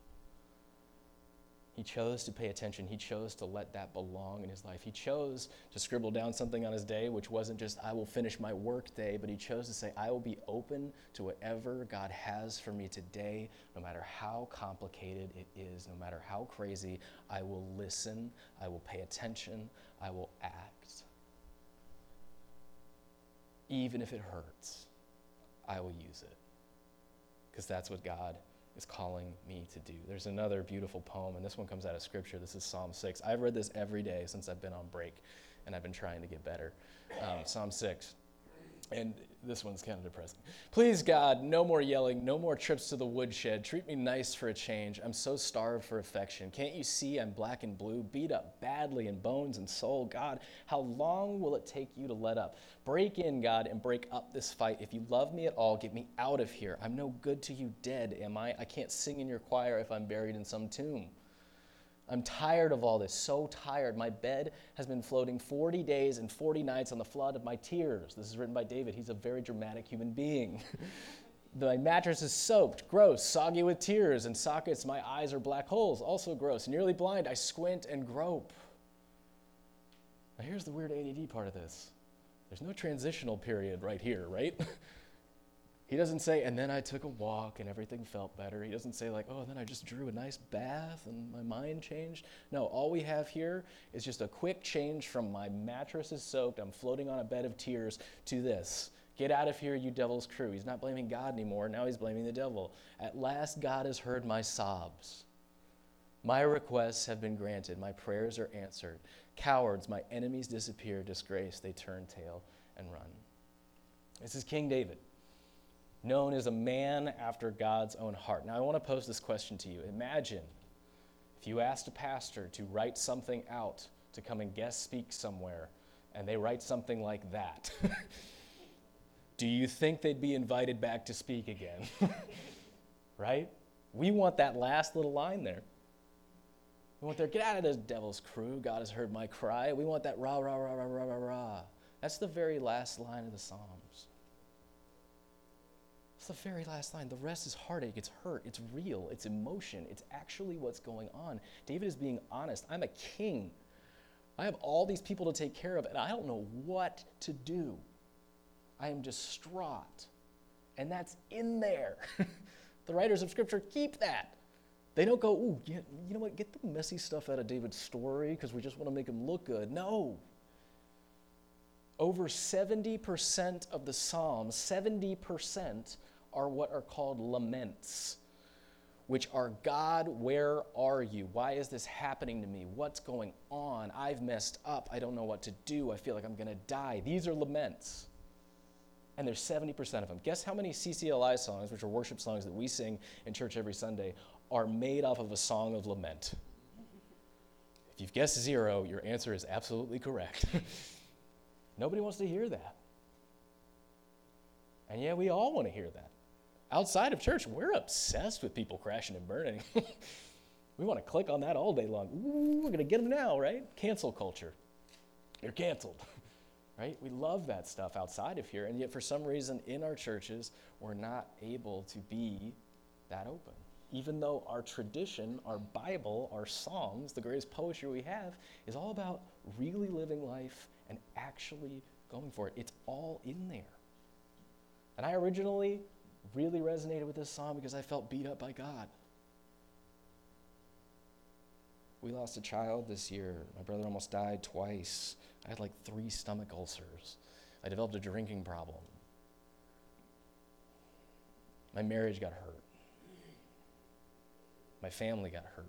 He chose to pay attention. He chose to let that belong in his life. He chose to scribble down something on his day, which wasn't just, I will finish my work day, but he chose to say, I will be open to whatever God has for me today, no matter how complicated it is, no matter how crazy. I will listen, I will pay attention, I will act. Even if it hurts, I will use it. Because that's what God is calling me to do. There's another beautiful poem, and this one comes out of Scripture. This is Psalm 6. I've read this every day since I've been on break, and I've been trying to get better. Um, Psalm 6. And this one's kind of depressing. Please, God, no more yelling, no more trips to the woodshed. Treat me nice for a change. I'm so starved for affection. Can't you see I'm black and blue, beat up badly in bones and soul? God, how long will it take you to let up? Break in, God, and break up this fight. If you love me at all, get me out of here. I'm no good to you dead, am I? I can't sing in your choir if I'm buried in some tomb. I'm tired of all this, so tired. My bed has been floating 40 days and 40 nights on the flood of my tears. This is written by David. He's a very dramatic human being. my mattress is soaked, gross, soggy with tears, and sockets, my eyes are black holes, also gross. Nearly blind, I squint and grope. Now, here's the weird ADD part of this there's no transitional period right here, right? He doesn't say, and then I took a walk and everything felt better. He doesn't say, like, oh, then I just drew a nice bath and my mind changed. No, all we have here is just a quick change from my mattress is soaked, I'm floating on a bed of tears, to this. Get out of here, you devil's crew. He's not blaming God anymore. Now he's blaming the devil. At last, God has heard my sobs. My requests have been granted. My prayers are answered. Cowards, my enemies disappear. Disgrace, they turn tail and run. This is King David known as a man after God's own heart. Now, I want to pose this question to you. Imagine if you asked a pastor to write something out to come and guest speak somewhere, and they write something like that. Do you think they'd be invited back to speak again? right? We want that last little line there. We want there, get out of this devil's crew. God has heard my cry. We want that rah, rah, rah, rah, rah, rah, rah. That's the very last line of the Psalms. It's the very last line. The rest is heartache, it's hurt, it's real, it's emotion, it's actually what's going on. David is being honest. I'm a king. I have all these people to take care of, and I don't know what to do. I am distraught. And that's in there. the writers of Scripture keep that. They don't go, ooh, you know what, get the messy stuff out of David's story because we just want to make him look good. No. Over 70% of the Psalms, 70% are what are called laments, which are God, where are you? Why is this happening to me? What's going on? I've messed up. I don't know what to do. I feel like I'm going to die. These are laments. And there's 70% of them. Guess how many CCLI songs, which are worship songs that we sing in church every Sunday, are made off of a song of lament? If you've guessed zero, your answer is absolutely correct. Nobody wants to hear that. And yeah, we all want to hear that. Outside of church, we're obsessed with people crashing and burning. we want to click on that all day long. Ooh, we're going to get them now, right? Cancel culture. You're canceled, right? We love that stuff outside of here, and yet for some reason in our churches, we're not able to be that open. Even though our tradition, our Bible, our songs, the greatest poetry we have, is all about really living life and actually going for it. It's all in there. And I originally really resonated with this song because I felt beat up by God. We lost a child this year. My brother almost died twice. I had like three stomach ulcers. I developed a drinking problem. My marriage got hurt. My family got hurt.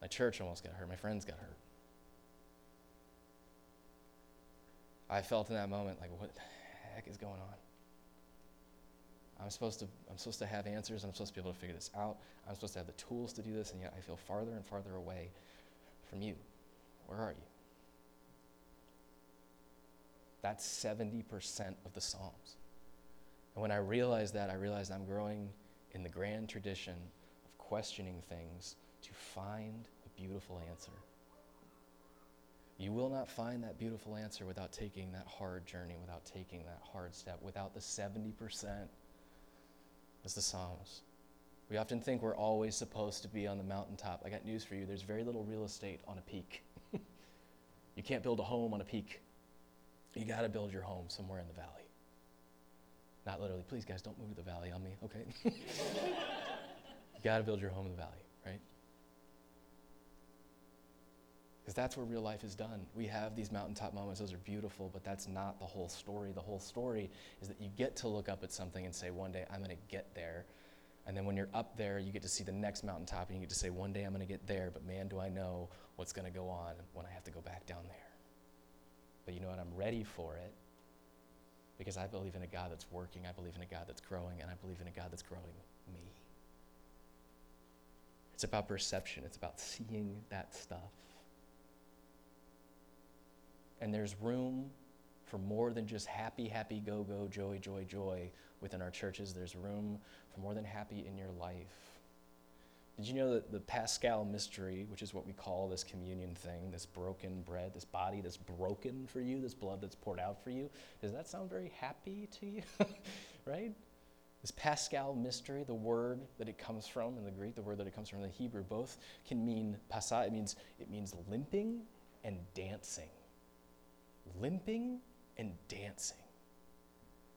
My church almost got hurt. My friends got hurt. I felt in that moment like, what heck is going on? I'm supposed to I'm supposed to have answers. I'm supposed to be able to figure this out. I'm supposed to have the tools to do this, and yet I feel farther and farther away from you. Where are you? That's 70% of the Psalms. And when I realized that, I realized I'm growing in the grand tradition of questioning things to find a beautiful answer. You will not find that beautiful answer without taking that hard journey, without taking that hard step, without the 70% as the Psalms. We often think we're always supposed to be on the mountaintop. I got news for you there's very little real estate on a peak. you can't build a home on a peak. You got to build your home somewhere in the valley. Not literally, please guys, don't move to the valley on me, okay? you got to build your home in the valley, right? Because that's where real life is done. We have these mountaintop moments, those are beautiful, but that's not the whole story. The whole story is that you get to look up at something and say, one day I'm going to get there. And then when you're up there, you get to see the next mountaintop and you get to say, one day I'm going to get there, but man, do I know what's going to go on when I have to go back down there. But you know what? I'm ready for it because I believe in a God that's working, I believe in a God that's growing, and I believe in a God that's growing me. It's about perception, it's about seeing that stuff. And there's room for more than just happy, happy, go, go, joy, joy, joy within our churches. There's room for more than happy in your life. Did you know that the Paschal mystery, which is what we call this communion thing, this broken bread, this body that's broken for you, this blood that's poured out for you, does that sound very happy to you? right? This Paschal mystery, the word that it comes from in the Greek, the word that it comes from in the Hebrew, both can mean pasa, it means it means limping and dancing. Limping and dancing.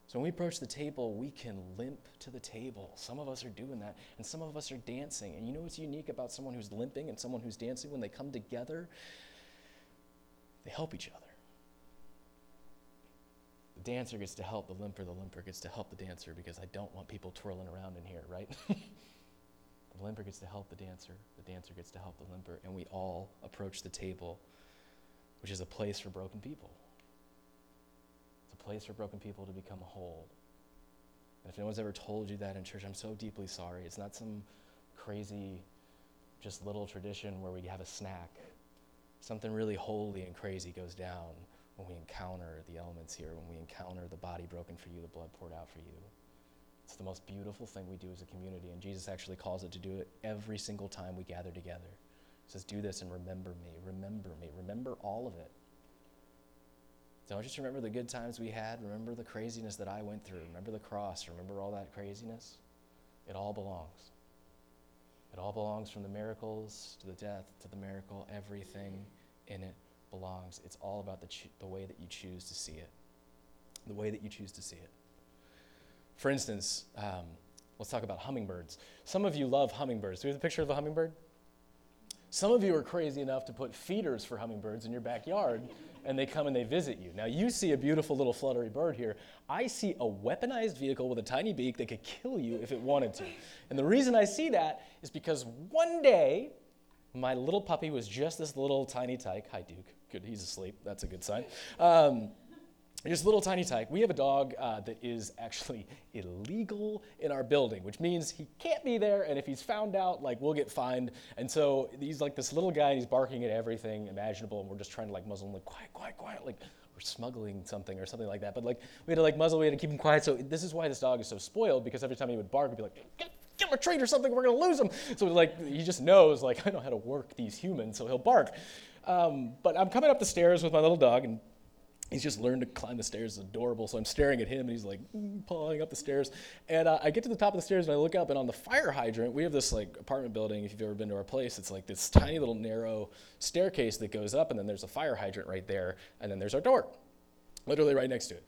So when we approach the table, we can limp to the table. Some of us are doing that, and some of us are dancing. And you know what's unique about someone who's limping and someone who's dancing? When they come together, they help each other. The dancer gets to help the limper, the limper gets to help the dancer because I don't want people twirling around in here, right? the limper gets to help the dancer, the dancer gets to help the limper, and we all approach the table, which is a place for broken people place for broken people to become whole. And if no one's ever told you that in church, I'm so deeply sorry. It's not some crazy, just little tradition where we have a snack. Something really holy and crazy goes down when we encounter the elements here, when we encounter the body broken for you, the blood poured out for you. It's the most beautiful thing we do as a community, and Jesus actually calls it to do it every single time we gather together. He says, Do this and remember me, remember me, remember all of it. Don't just remember the good times we had. Remember the craziness that I went through. Remember the cross. Remember all that craziness. It all belongs. It all belongs from the miracles to the death to the miracle. Everything in it belongs. It's all about the, cho- the way that you choose to see it. The way that you choose to see it. For instance, um, let's talk about hummingbirds. Some of you love hummingbirds. Do we have a picture of a hummingbird? Some of you are crazy enough to put feeders for hummingbirds in your backyard and they come and they visit you. Now, you see a beautiful little fluttery bird here. I see a weaponized vehicle with a tiny beak that could kill you if it wanted to. And the reason I see that is because one day, my little puppy was just this little tiny tyke. Hi, Duke. Good, he's asleep. That's a good sign. Um, just little tiny tyke. We have a dog uh, that is actually illegal in our building, which means he can't be there, and if he's found out, like we'll get fined. And so he's like this little guy, and he's barking at everything imaginable, and we're just trying to like muzzle him, like quiet, quiet, quiet, like we're smuggling something or something like that. But like we had to like muzzle, we had to keep him quiet. So this is why this dog is so spoiled because every time he would bark, he'd be like, get, get him a treat or something, we're gonna lose him. So like he just knows like I know how to work these humans, so he'll bark. Um, but I'm coming up the stairs with my little dog and he's just learned to climb the stairs. It's adorable. So I'm staring at him, and he's like mm, pawing up the stairs. And uh, I get to the top of the stairs, and I look up, and on the fire hydrant, we have this like apartment building. If you've ever been to our place, it's like this tiny little narrow staircase that goes up, and then there's a fire hydrant right there, and then there's our door, literally right next to it.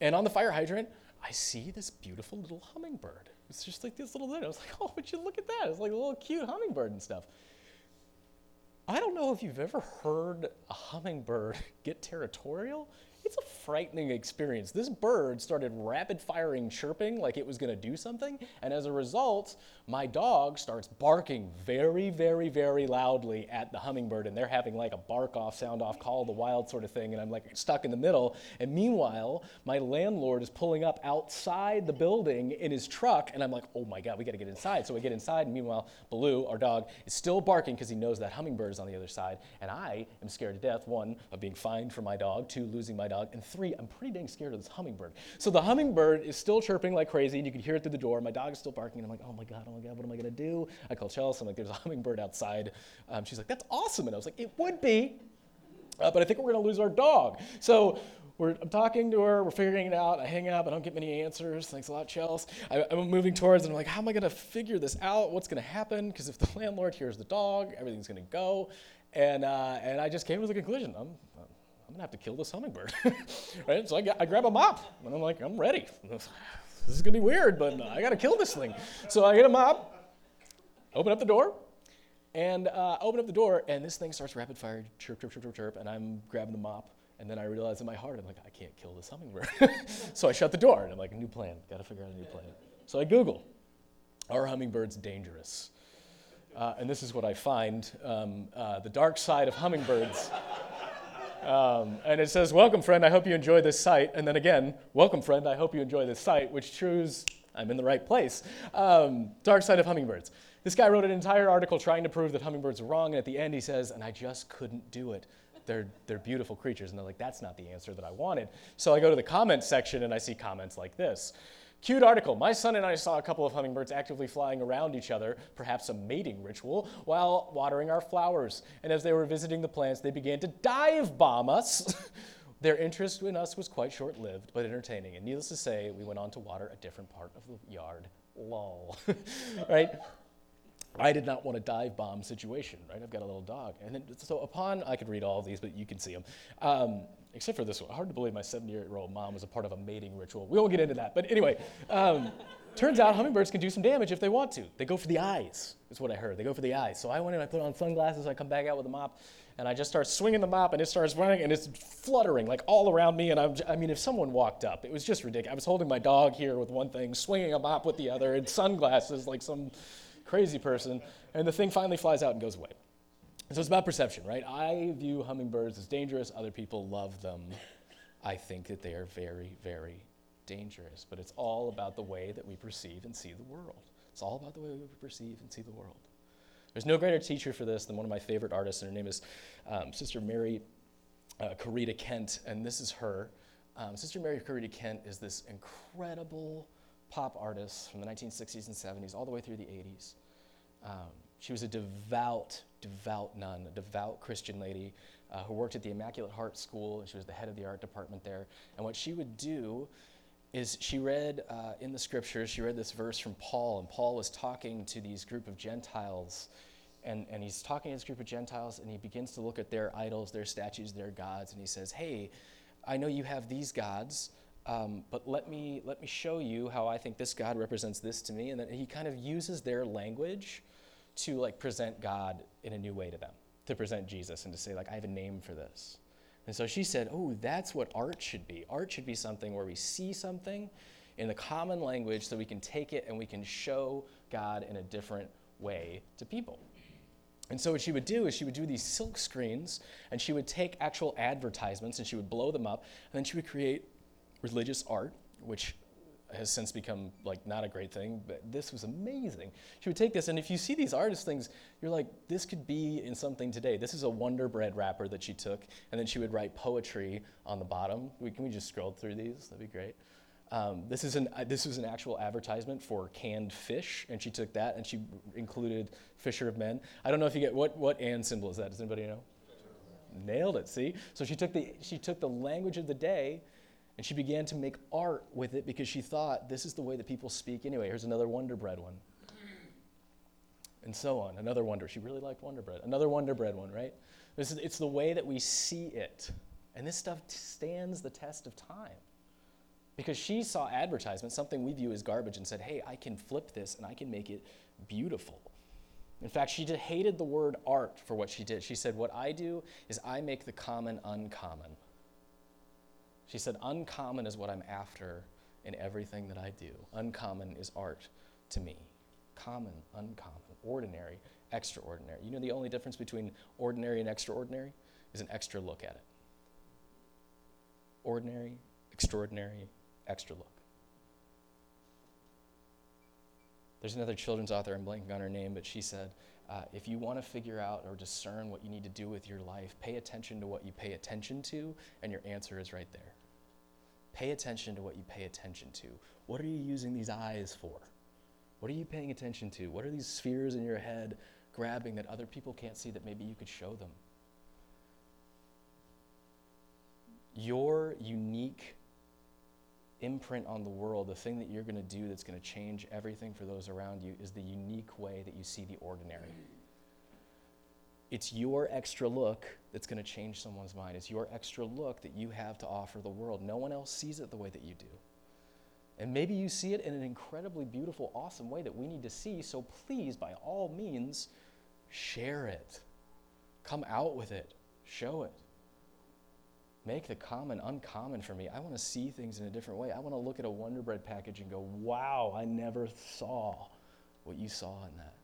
And on the fire hydrant, I see this beautiful little hummingbird. It's just like this little thing. I was like, oh, would you look at that? It's like a little cute hummingbird and stuff. I don't know if you've ever heard a hummingbird get territorial. it's a frightening experience. This bird started rapid firing chirping like it was going to do something, and as a result, my dog starts barking very, very, very loudly at the hummingbird, and they're having like a bark off, sound off, call the wild sort of thing, and I'm like stuck in the middle. And meanwhile, my landlord is pulling up outside the building in his truck, and I'm like, oh my God, we got to get inside. So we get inside, and meanwhile, Baloo, our dog, is still barking because he knows that hummingbird is on the other side, and I am scared to death, one, of being fined for my dog, two, losing my dog, and three, I'm pretty dang scared of this hummingbird. So the hummingbird is still chirping like crazy, and you can hear it through the door. My dog is still barking, and I'm like, oh my God, oh God, what am I gonna do? I call Chelsea, I'm like, there's a hummingbird outside. Um, she's like, that's awesome. And I was like, it would be, uh, but I think we're gonna lose our dog. So we're, I'm talking to her, we're figuring it out. I hang up, I don't get many answers. Thanks a lot, Chels. I, am moving towards, and I'm like, how am I gonna figure this out? What's gonna happen? Because if the landlord hears the dog, everything's gonna go. And, uh, and I just came to the conclusion, I'm, I'm gonna have to kill this hummingbird. right? So I, I grab a mop, and I'm like, I'm ready. This is gonna be weird, but I gotta kill this thing. So I get a mop, open up the door, and uh, open up the door, and this thing starts rapid fire, chirp, chirp, chirp, chirp, chirp, and I'm grabbing the mop, and then I realize in my heart, I'm like, I can't kill this hummingbird. so I shut the door, and I'm like, a new plan, gotta figure out a new plan. So I Google, are hummingbirds dangerous? Uh, and this is what I find um, uh, the dark side of hummingbirds. Um, and it says, Welcome, friend, I hope you enjoy this site. And then again, Welcome, friend, I hope you enjoy this site, which proves I'm in the right place. Um, dark side of hummingbirds. This guy wrote an entire article trying to prove that hummingbirds are wrong, and at the end he says, And I just couldn't do it. They're, they're beautiful creatures. And they're like, That's not the answer that I wanted. So I go to the comments section and I see comments like this. Cute article. My son and I saw a couple of hummingbirds actively flying around each other, perhaps a mating ritual, while watering our flowers. And as they were visiting the plants, they began to dive bomb us. Their interest in us was quite short lived, but entertaining. And needless to say, we went on to water a different part of the yard. Lol. right? I did not want a dive bomb situation, right? I've got a little dog. And then, so upon, I could read all of these, but you can see them. Um, except for this one. Hard to believe my 70 year old mom was a part of a mating ritual. We won't get into that. But anyway, um, turns out hummingbirds can do some damage if they want to. They go for the eyes, is what I heard. They go for the eyes. So I went in, I put on sunglasses, I come back out with a mop, and I just start swinging the mop, and it starts running, and it's fluttering like all around me. And I'm, I mean, if someone walked up, it was just ridiculous. I was holding my dog here with one thing, swinging a mop with the other, and sunglasses like some crazy person. And the thing finally flies out and goes away. So it's about perception, right? I view hummingbirds as dangerous. Other people love them. I think that they are very, very dangerous. But it's all about the way that we perceive and see the world. It's all about the way we perceive and see the world. There's no greater teacher for this than one of my favorite artists, and her name is um, Sister Mary uh, Corita Kent, and this is her. Um, Sister Mary Corita Kent is this incredible pop artist from the 1960s and 70s, all the way through the 80s. Um, she was a devout, devout nun, a devout Christian lady uh, who worked at the Immaculate Heart School, and she was the head of the art department there. And what she would do is she read uh, in the scriptures, she read this verse from Paul, and Paul was talking to these group of Gentiles. And, and he's talking to this group of Gentiles, and he begins to look at their idols, their statues, their gods, and he says, Hey, I know you have these gods, um, but let me, let me show you how I think this God represents this to me. And then he kind of uses their language to like present God in a new way to them, to present Jesus and to say like I have a name for this. And so she said, "Oh, that's what art should be. Art should be something where we see something in the common language so we can take it and we can show God in a different way to people." And so what she would do is she would do these silk screens and she would take actual advertisements and she would blow them up and then she would create religious art which has since become like not a great thing, but this was amazing. She would take this, and if you see these artist things, you're like, this could be in something today. This is a Wonder Bread wrapper that she took, and then she would write poetry on the bottom. We, can we just scroll through these? That'd be great. Um, this is an uh, this was an actual advertisement for canned fish, and she took that and she included Fisher of Men. I don't know if you get what what and symbol is that? Does anybody know? Nailed it. See, so she took the she took the language of the day and she began to make art with it because she thought this is the way that people speak anyway. Here's another Wonder Bread one. And so on. Another Wonder. She really liked Wonder Bread. Another Wonder Bread one, right? This is, it's the way that we see it. And this stuff stands the test of time. Because she saw advertisements, something we view as garbage, and said, hey, I can flip this and I can make it beautiful. In fact, she hated the word art for what she did. She said, What I do is I make the common uncommon. She said, Uncommon is what I'm after in everything that I do. Uncommon is art to me. Common, uncommon, ordinary, extraordinary. You know the only difference between ordinary and extraordinary is an extra look at it. Ordinary, extraordinary, extra look. There's another children's author, I'm blanking on her name, but she said, uh, if you want to figure out or discern what you need to do with your life, pay attention to what you pay attention to, and your answer is right there. Pay attention to what you pay attention to. What are you using these eyes for? What are you paying attention to? What are these spheres in your head grabbing that other people can't see that maybe you could show them? Your unique imprint on the world, the thing that you're going to do that's going to change everything for those around you, is the unique way that you see the ordinary. It's your extra look that's going to change someone's mind. It's your extra look that you have to offer the world. No one else sees it the way that you do. And maybe you see it in an incredibly beautiful, awesome way that we need to see. So please, by all means, share it. Come out with it. Show it. Make the common uncommon for me. I want to see things in a different way. I want to look at a Wonder Bread package and go, wow, I never saw what you saw in that.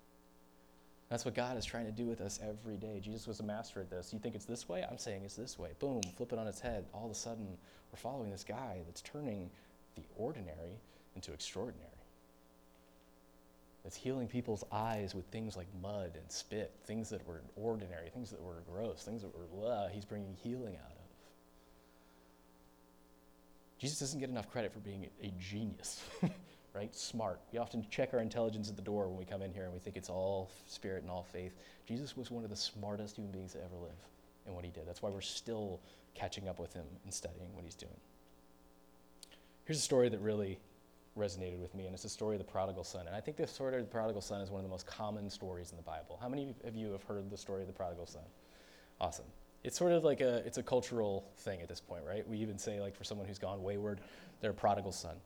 That's what God is trying to do with us every day. Jesus was a master at this. You think it's this way? I'm saying it's this way. Boom, flip it on its head. All of a sudden, we're following this guy that's turning the ordinary into extraordinary. That's healing people's eyes with things like mud and spit, things that were ordinary, things that were gross, things that were, uh, he's bringing healing out of. Jesus doesn't get enough credit for being a genius, right? Smart. We often check our intelligence at the door when we come in here and we think it's all spirit and all faith. Jesus was one of the smartest human beings to ever live in what he did. That's why we're still catching up with him and studying what he's doing. Here's a story that really resonated with me, and it's the story of the prodigal son. And I think the story of the prodigal son is one of the most common stories in the Bible. How many of you have heard the story of the prodigal son? Awesome it's sort of like a it's a cultural thing at this point, right? We even say like for someone who's gone wayward, they're a prodigal son.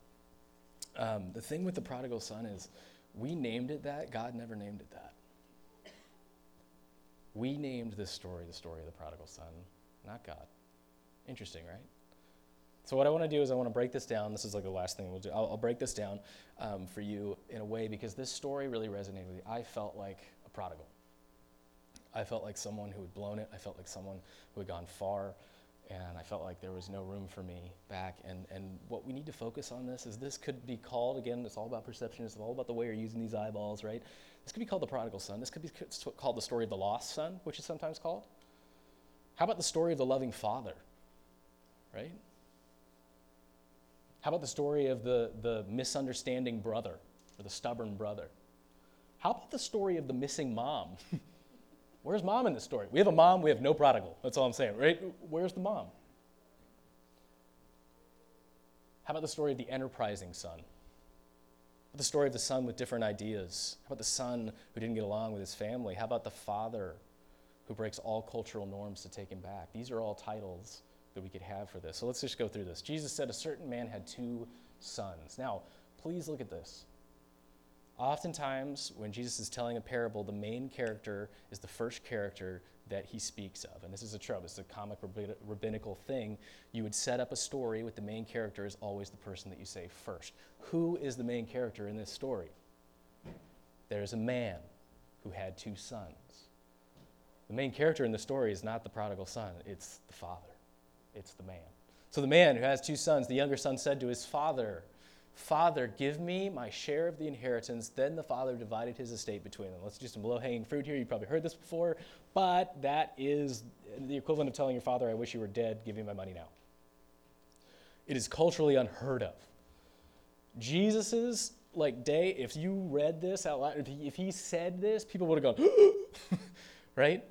Um, the thing with the prodigal son is, we named it that. God never named it that. We named this story the story of the prodigal son, not God. Interesting, right? So what I want to do is I want to break this down. This is like the last thing we'll do. I'll, I'll break this down um, for you in a way because this story really resonated with me. I felt like a prodigal. I felt like someone who had blown it. I felt like someone who had gone far. And I felt like there was no room for me back. And, and what we need to focus on this is this could be called, again, it's all about perception. It's all about the way you're using these eyeballs, right? This could be called the prodigal son. This could be called the story of the lost son, which is sometimes called. How about the story of the loving father, right? How about the story of the, the misunderstanding brother or the stubborn brother? How about the story of the missing mom? Where's mom in this story? We have a mom, we have no prodigal. That's all I'm saying, right? Where's the mom? How about the story of the enterprising son? the story of the son with different ideas? How about the son who didn't get along with his family? How about the father who breaks all cultural norms to take him back? These are all titles that we could have for this. So let's just go through this. Jesus said a certain man had two sons. Now, please look at this. Oftentimes, when Jesus is telling a parable, the main character is the first character that he speaks of. And this is a trope, it's a comic rabbinical thing. You would set up a story with the main character is always the person that you say first. Who is the main character in this story? There's a man who had two sons. The main character in the story is not the prodigal son, it's the father, it's the man. So the man who has two sons, the younger son said to his father, Father, give me my share of the inheritance. Then the father divided his estate between them. Let's do some low hanging fruit here. You've probably heard this before, but that is the equivalent of telling your father, I wish you were dead, give me my money now. It is culturally unheard of. Jesus's like day, if you read this out loud, if he, if he said this, people would have gone, right?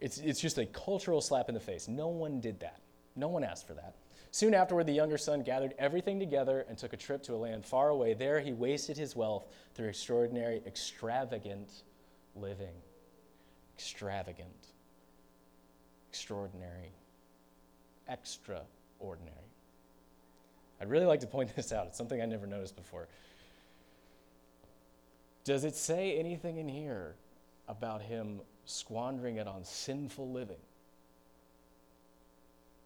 It's, it's just a cultural slap in the face. No one did that. No one asked for that. Soon afterward, the younger son gathered everything together and took a trip to a land far away. There, he wasted his wealth through extraordinary, extravagant living. Extravagant, extraordinary, extraordinary. I'd really like to point this out. It's something I never noticed before. Does it say anything in here about him squandering it on sinful living?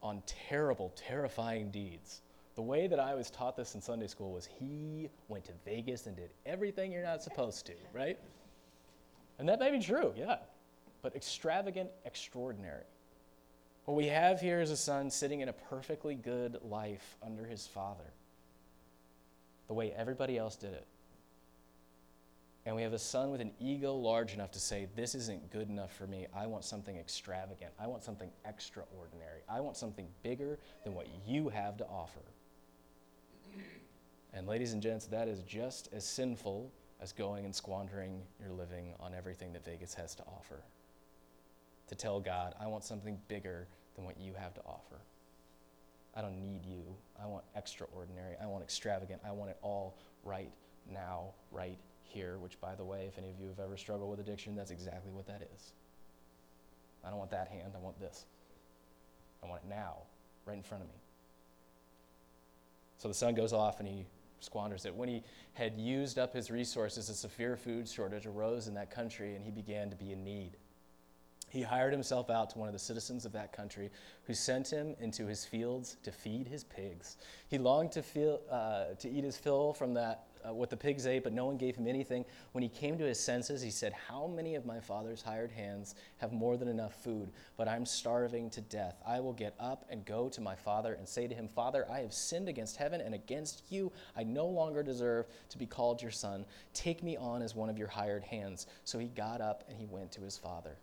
On terrible, terrifying deeds. The way that I was taught this in Sunday school was he went to Vegas and did everything you're not supposed to, right? And that may be true, yeah. But extravagant, extraordinary. What we have here is a son sitting in a perfectly good life under his father, the way everybody else did it. And we have a son with an ego large enough to say, This isn't good enough for me. I want something extravagant. I want something extraordinary. I want something bigger than what you have to offer. And, ladies and gents, that is just as sinful as going and squandering your living on everything that Vegas has to offer. To tell God, I want something bigger than what you have to offer. I don't need you. I want extraordinary. I want extravagant. I want it all right now, right here, which, by the way, if any of you have ever struggled with addiction, that's exactly what that is. I don't want that hand, I want this. I want it now, right in front of me. So the son goes off and he squanders it. When he had used up his resources, a severe food shortage arose in that country and he began to be in need. He hired himself out to one of the citizens of that country who sent him into his fields to feed his pigs. He longed to, feel, uh, to eat his fill from that uh, what the pigs ate, but no one gave him anything. When he came to his senses, he said, How many of my father's hired hands have more than enough food? But I'm starving to death. I will get up and go to my father and say to him, Father, I have sinned against heaven and against you. I no longer deserve to be called your son. Take me on as one of your hired hands. So he got up and he went to his father.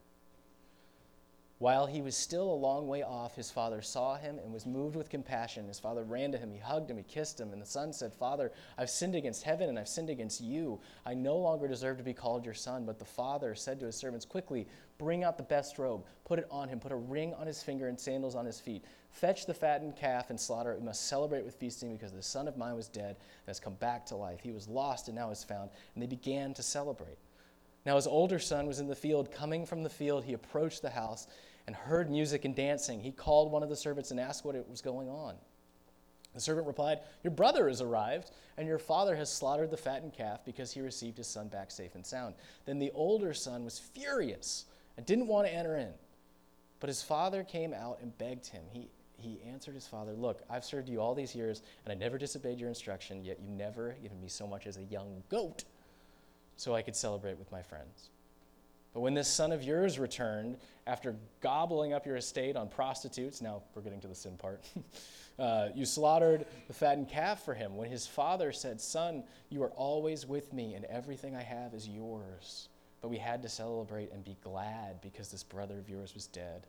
While he was still a long way off, his father saw him and was moved with compassion. His father ran to him, he hugged him, he kissed him, and the son said, Father, I've sinned against heaven and I've sinned against you. I no longer deserve to be called your son. But the father said to his servants, Quickly, bring out the best robe, put it on him, put a ring on his finger and sandals on his feet. Fetch the fattened calf and slaughter it. We must celebrate with feasting because the son of mine was dead and has come back to life. He was lost and now is found. And they began to celebrate. Now his older son was in the field. Coming from the field, he approached the house and heard music and dancing. He called one of the servants and asked what it was going on. The servant replied, Your brother has arrived, and your father has slaughtered the fattened calf because he received his son back safe and sound. Then the older son was furious and didn't want to enter in. But his father came out and begged him. He, he answered his father, Look, I've served you all these years, and I never disobeyed your instruction, yet you never given me so much as a young goat so I could celebrate with my friends. But when this son of yours returned, after gobbling up your estate on prostitutes, now we're getting to the sin part, uh, you slaughtered the fattened calf for him. When his father said, Son, you are always with me, and everything I have is yours. But we had to celebrate and be glad because this brother of yours was dead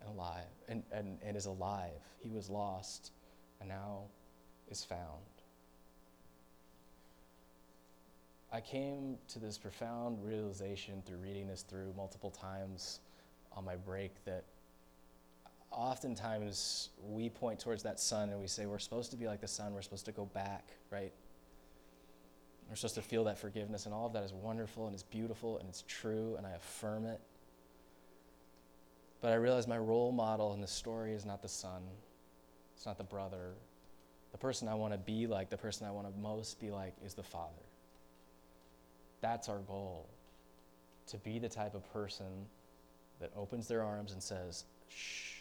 and alive and, and, and is alive. He was lost and now is found. I came to this profound realization through reading this through multiple times on my break that oftentimes we point towards that sun and we say we're supposed to be like the sun, we're supposed to go back, right? We're supposed to feel that forgiveness, and all of that is wonderful and it's beautiful and it's true, and I affirm it. But I realize my role model in the story is not the son, it's not the brother. The person I want to be like, the person I want to most be like, is the father. That's our goal to be the type of person that opens their arms and says, Shh,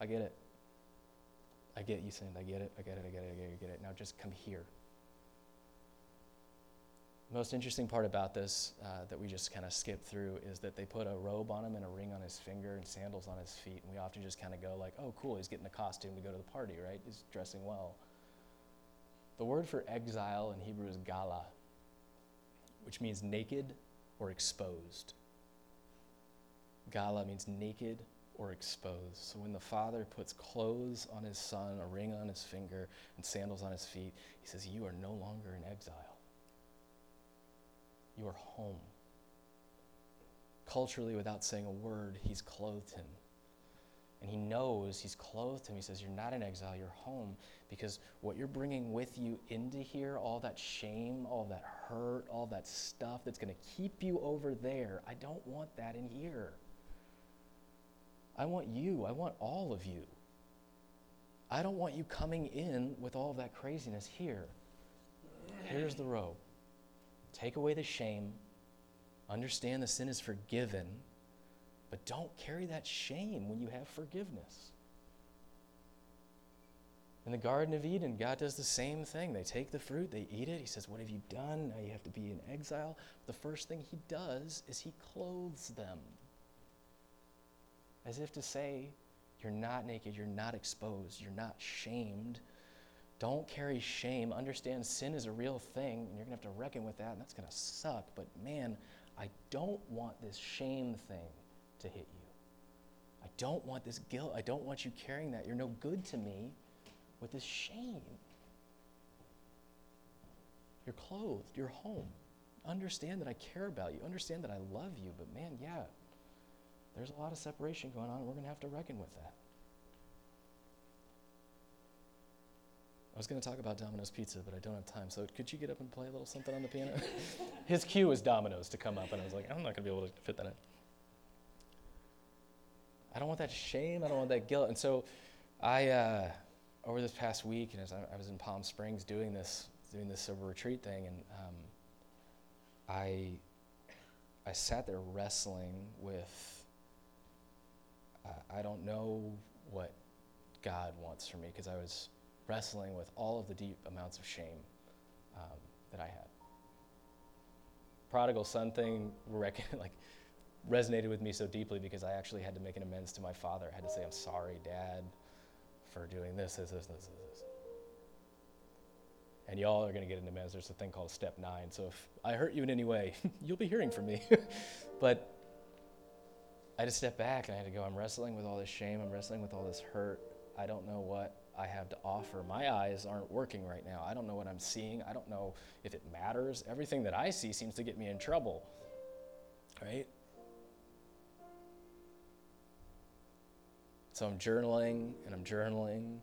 I get it. I get you sinned. I get it. I get it. I get it. I get it. I get it. Now just come here. The most interesting part about this uh, that we just kind of skip through is that they put a robe on him and a ring on his finger and sandals on his feet. And we often just kind of go like, oh, cool, he's getting a costume to go to the party, right? He's dressing well. The word for exile in Hebrew is gala which means naked or exposed. Gala means naked or exposed. So when the father puts clothes on his son, a ring on his finger, and sandals on his feet, he says, You are no longer in exile. You are home. Culturally, without saying a word, he's clothed him. And he knows he's clothed him. He says, You're not in exile, you're home. Because what you're bringing with you into here, all that shame, all that hurt, all that stuff that's going to keep you over there, I don't want that in here. I want you. I want all of you. I don't want you coming in with all of that craziness here. Here's the robe. Take away the shame. Understand the sin is forgiven. But don't carry that shame when you have forgiveness. In the Garden of Eden, God does the same thing. They take the fruit, they eat it. He says, What have you done? Now you have to be in exile. The first thing he does is he clothes them. As if to say, You're not naked, you're not exposed, you're not shamed. Don't carry shame. Understand sin is a real thing, and you're going to have to reckon with that, and that's going to suck. But man, I don't want this shame thing to hit you. I don't want this guilt. I don't want you carrying that. You're no good to me with this shame. You're clothed, you're home. Understand that I care about you. Understand that I love you. But man, yeah, there's a lot of separation going on, and we're going to have to reckon with that. I was going to talk about Domino's Pizza, but I don't have time. So could you get up and play a little something on the piano? His cue was Domino's to come up, and I was like, I'm not going to be able to fit that in. I don't want that shame. I don't want that guilt. And so I, uh, over this past week, and as I, I, was in Palm Springs doing this, doing this sober retreat thing, and um, I, I sat there wrestling with, uh, I don't know what God wants for me because I was wrestling with all of the deep amounts of shame um, that I had. Prodigal son thing, like, resonated with me so deeply because I actually had to make an amends to my father. I had to say, I'm sorry, Dad, for doing this, this, this, this, this. And y'all are going to get an amends. There's a thing called step nine. So if I hurt you in any way, you'll be hearing from me. but I had to step back and I had to go, I'm wrestling with all this shame. I'm wrestling with all this hurt. I don't know what I have to offer. My eyes aren't working right now. I don't know what I'm seeing. I don't know if it matters. Everything that I see seems to get me in trouble. Right? So I'm journaling and I'm journaling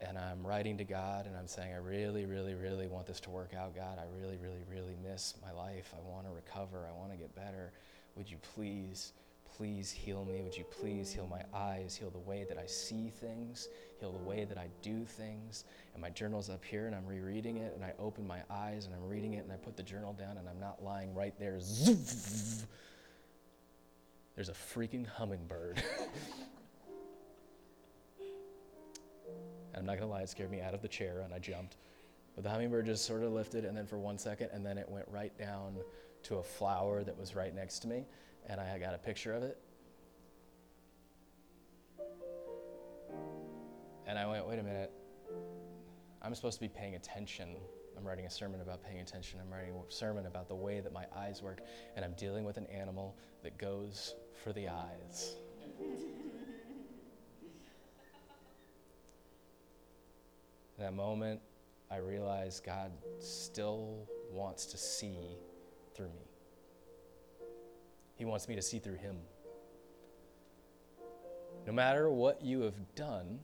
and I'm writing to God and I'm saying, I really, really, really want this to work out, God. I really, really, really miss my life. I want to recover. I want to get better. Would you please, please heal me? Would you please heal my eyes, heal the way that I see things, heal the way that I do things? And my journal's up here and I'm rereading it and I open my eyes and I'm reading it and I put the journal down and I'm not lying right there. There's a freaking hummingbird. I'm not gonna lie, it scared me out of the chair and I jumped. But the hummingbird just sort of lifted and then for one second and then it went right down to a flower that was right next to me and I got a picture of it. And I went, wait a minute, I'm supposed to be paying attention. I'm writing a sermon about paying attention. I'm writing a sermon about the way that my eyes work, and I'm dealing with an animal that goes for the eyes. That moment, I realized God still wants to see through me. He wants me to see through Him. No matter what you have done,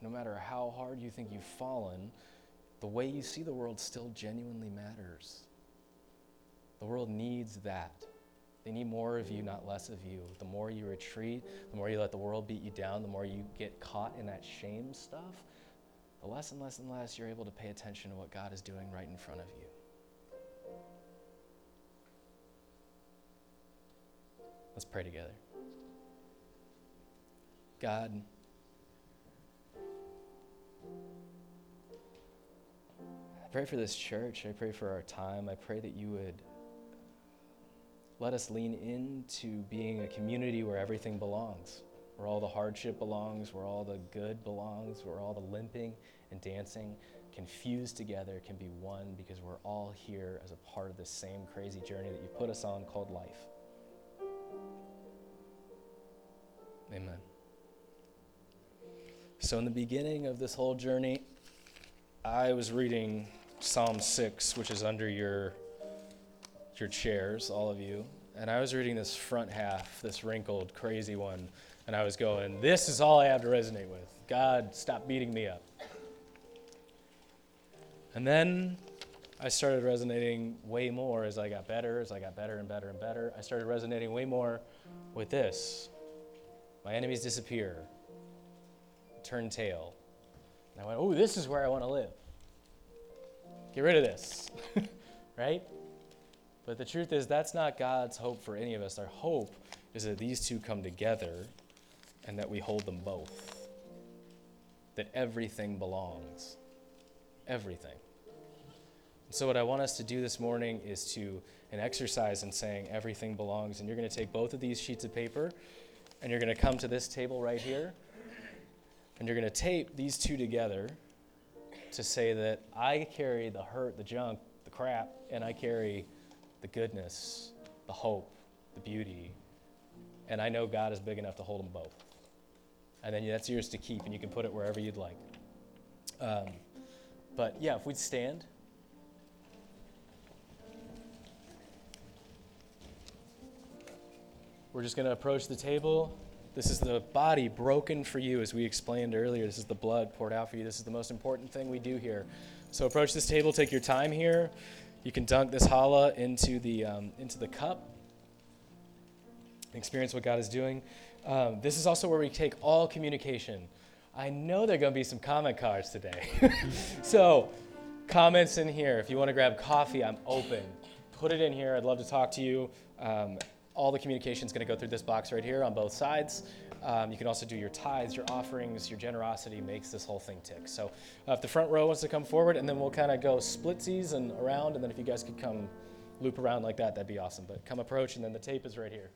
no matter how hard you think you've fallen, the way you see the world still genuinely matters. The world needs that. They need more of you, not less of you. The more you retreat, the more you let the world beat you down, the more you get caught in that shame stuff, less and less and less you're able to pay attention to what God is doing right in front of you. Let's pray together. God, I pray for this church. I pray for our time. I pray that you would let us lean into being a community where everything belongs where all the hardship belongs, where all the good belongs, where all the limping and dancing can fuse together can be one because we're all here as a part of this same crazy journey that you put us on called life. Amen. So, in the beginning of this whole journey, I was reading Psalm 6, which is under your, your chairs, all of you. And I was reading this front half, this wrinkled, crazy one and I was going, this is all I have to resonate with. God, stop beating me up. And then I started resonating way more as I got better, as I got better and better and better. I started resonating way more with this. My enemies disappear, turn tail. And I went, oh, this is where I want to live. Get rid of this, right? But the truth is, that's not God's hope for any of us. Our hope is that these two come together and that we hold them both. that everything belongs. Everything. So, what I want us to do this morning is to an exercise in saying everything belongs. And you're going to take both of these sheets of paper and you're going to come to this table right here and you're going to tape these two together to say that I carry the hurt, the junk, the crap, and I carry the goodness, the hope, the beauty. And I know God is big enough to hold them both. And then that's yours to keep, and you can put it wherever you'd like. Um, but yeah, if we'd stand. We're just going to approach the table. This is the body broken for you, as we explained earlier. This is the blood poured out for you. This is the most important thing we do here. So approach this table, take your time here. You can dunk this challah into the, um, into the cup. Experience what God is doing. Um, this is also where we take all communication. I know there are going to be some comment cards today. so, comments in here. If you want to grab coffee, I'm open. Put it in here. I'd love to talk to you. Um, all the communication is going to go through this box right here on both sides. Um, you can also do your tithes, your offerings, your generosity makes this whole thing tick. So uh, if the front row wants to come forward, and then we'll kind of go splitsies and around, and then if you guys could come loop around like that, that'd be awesome. But come approach, and then the tape is right here.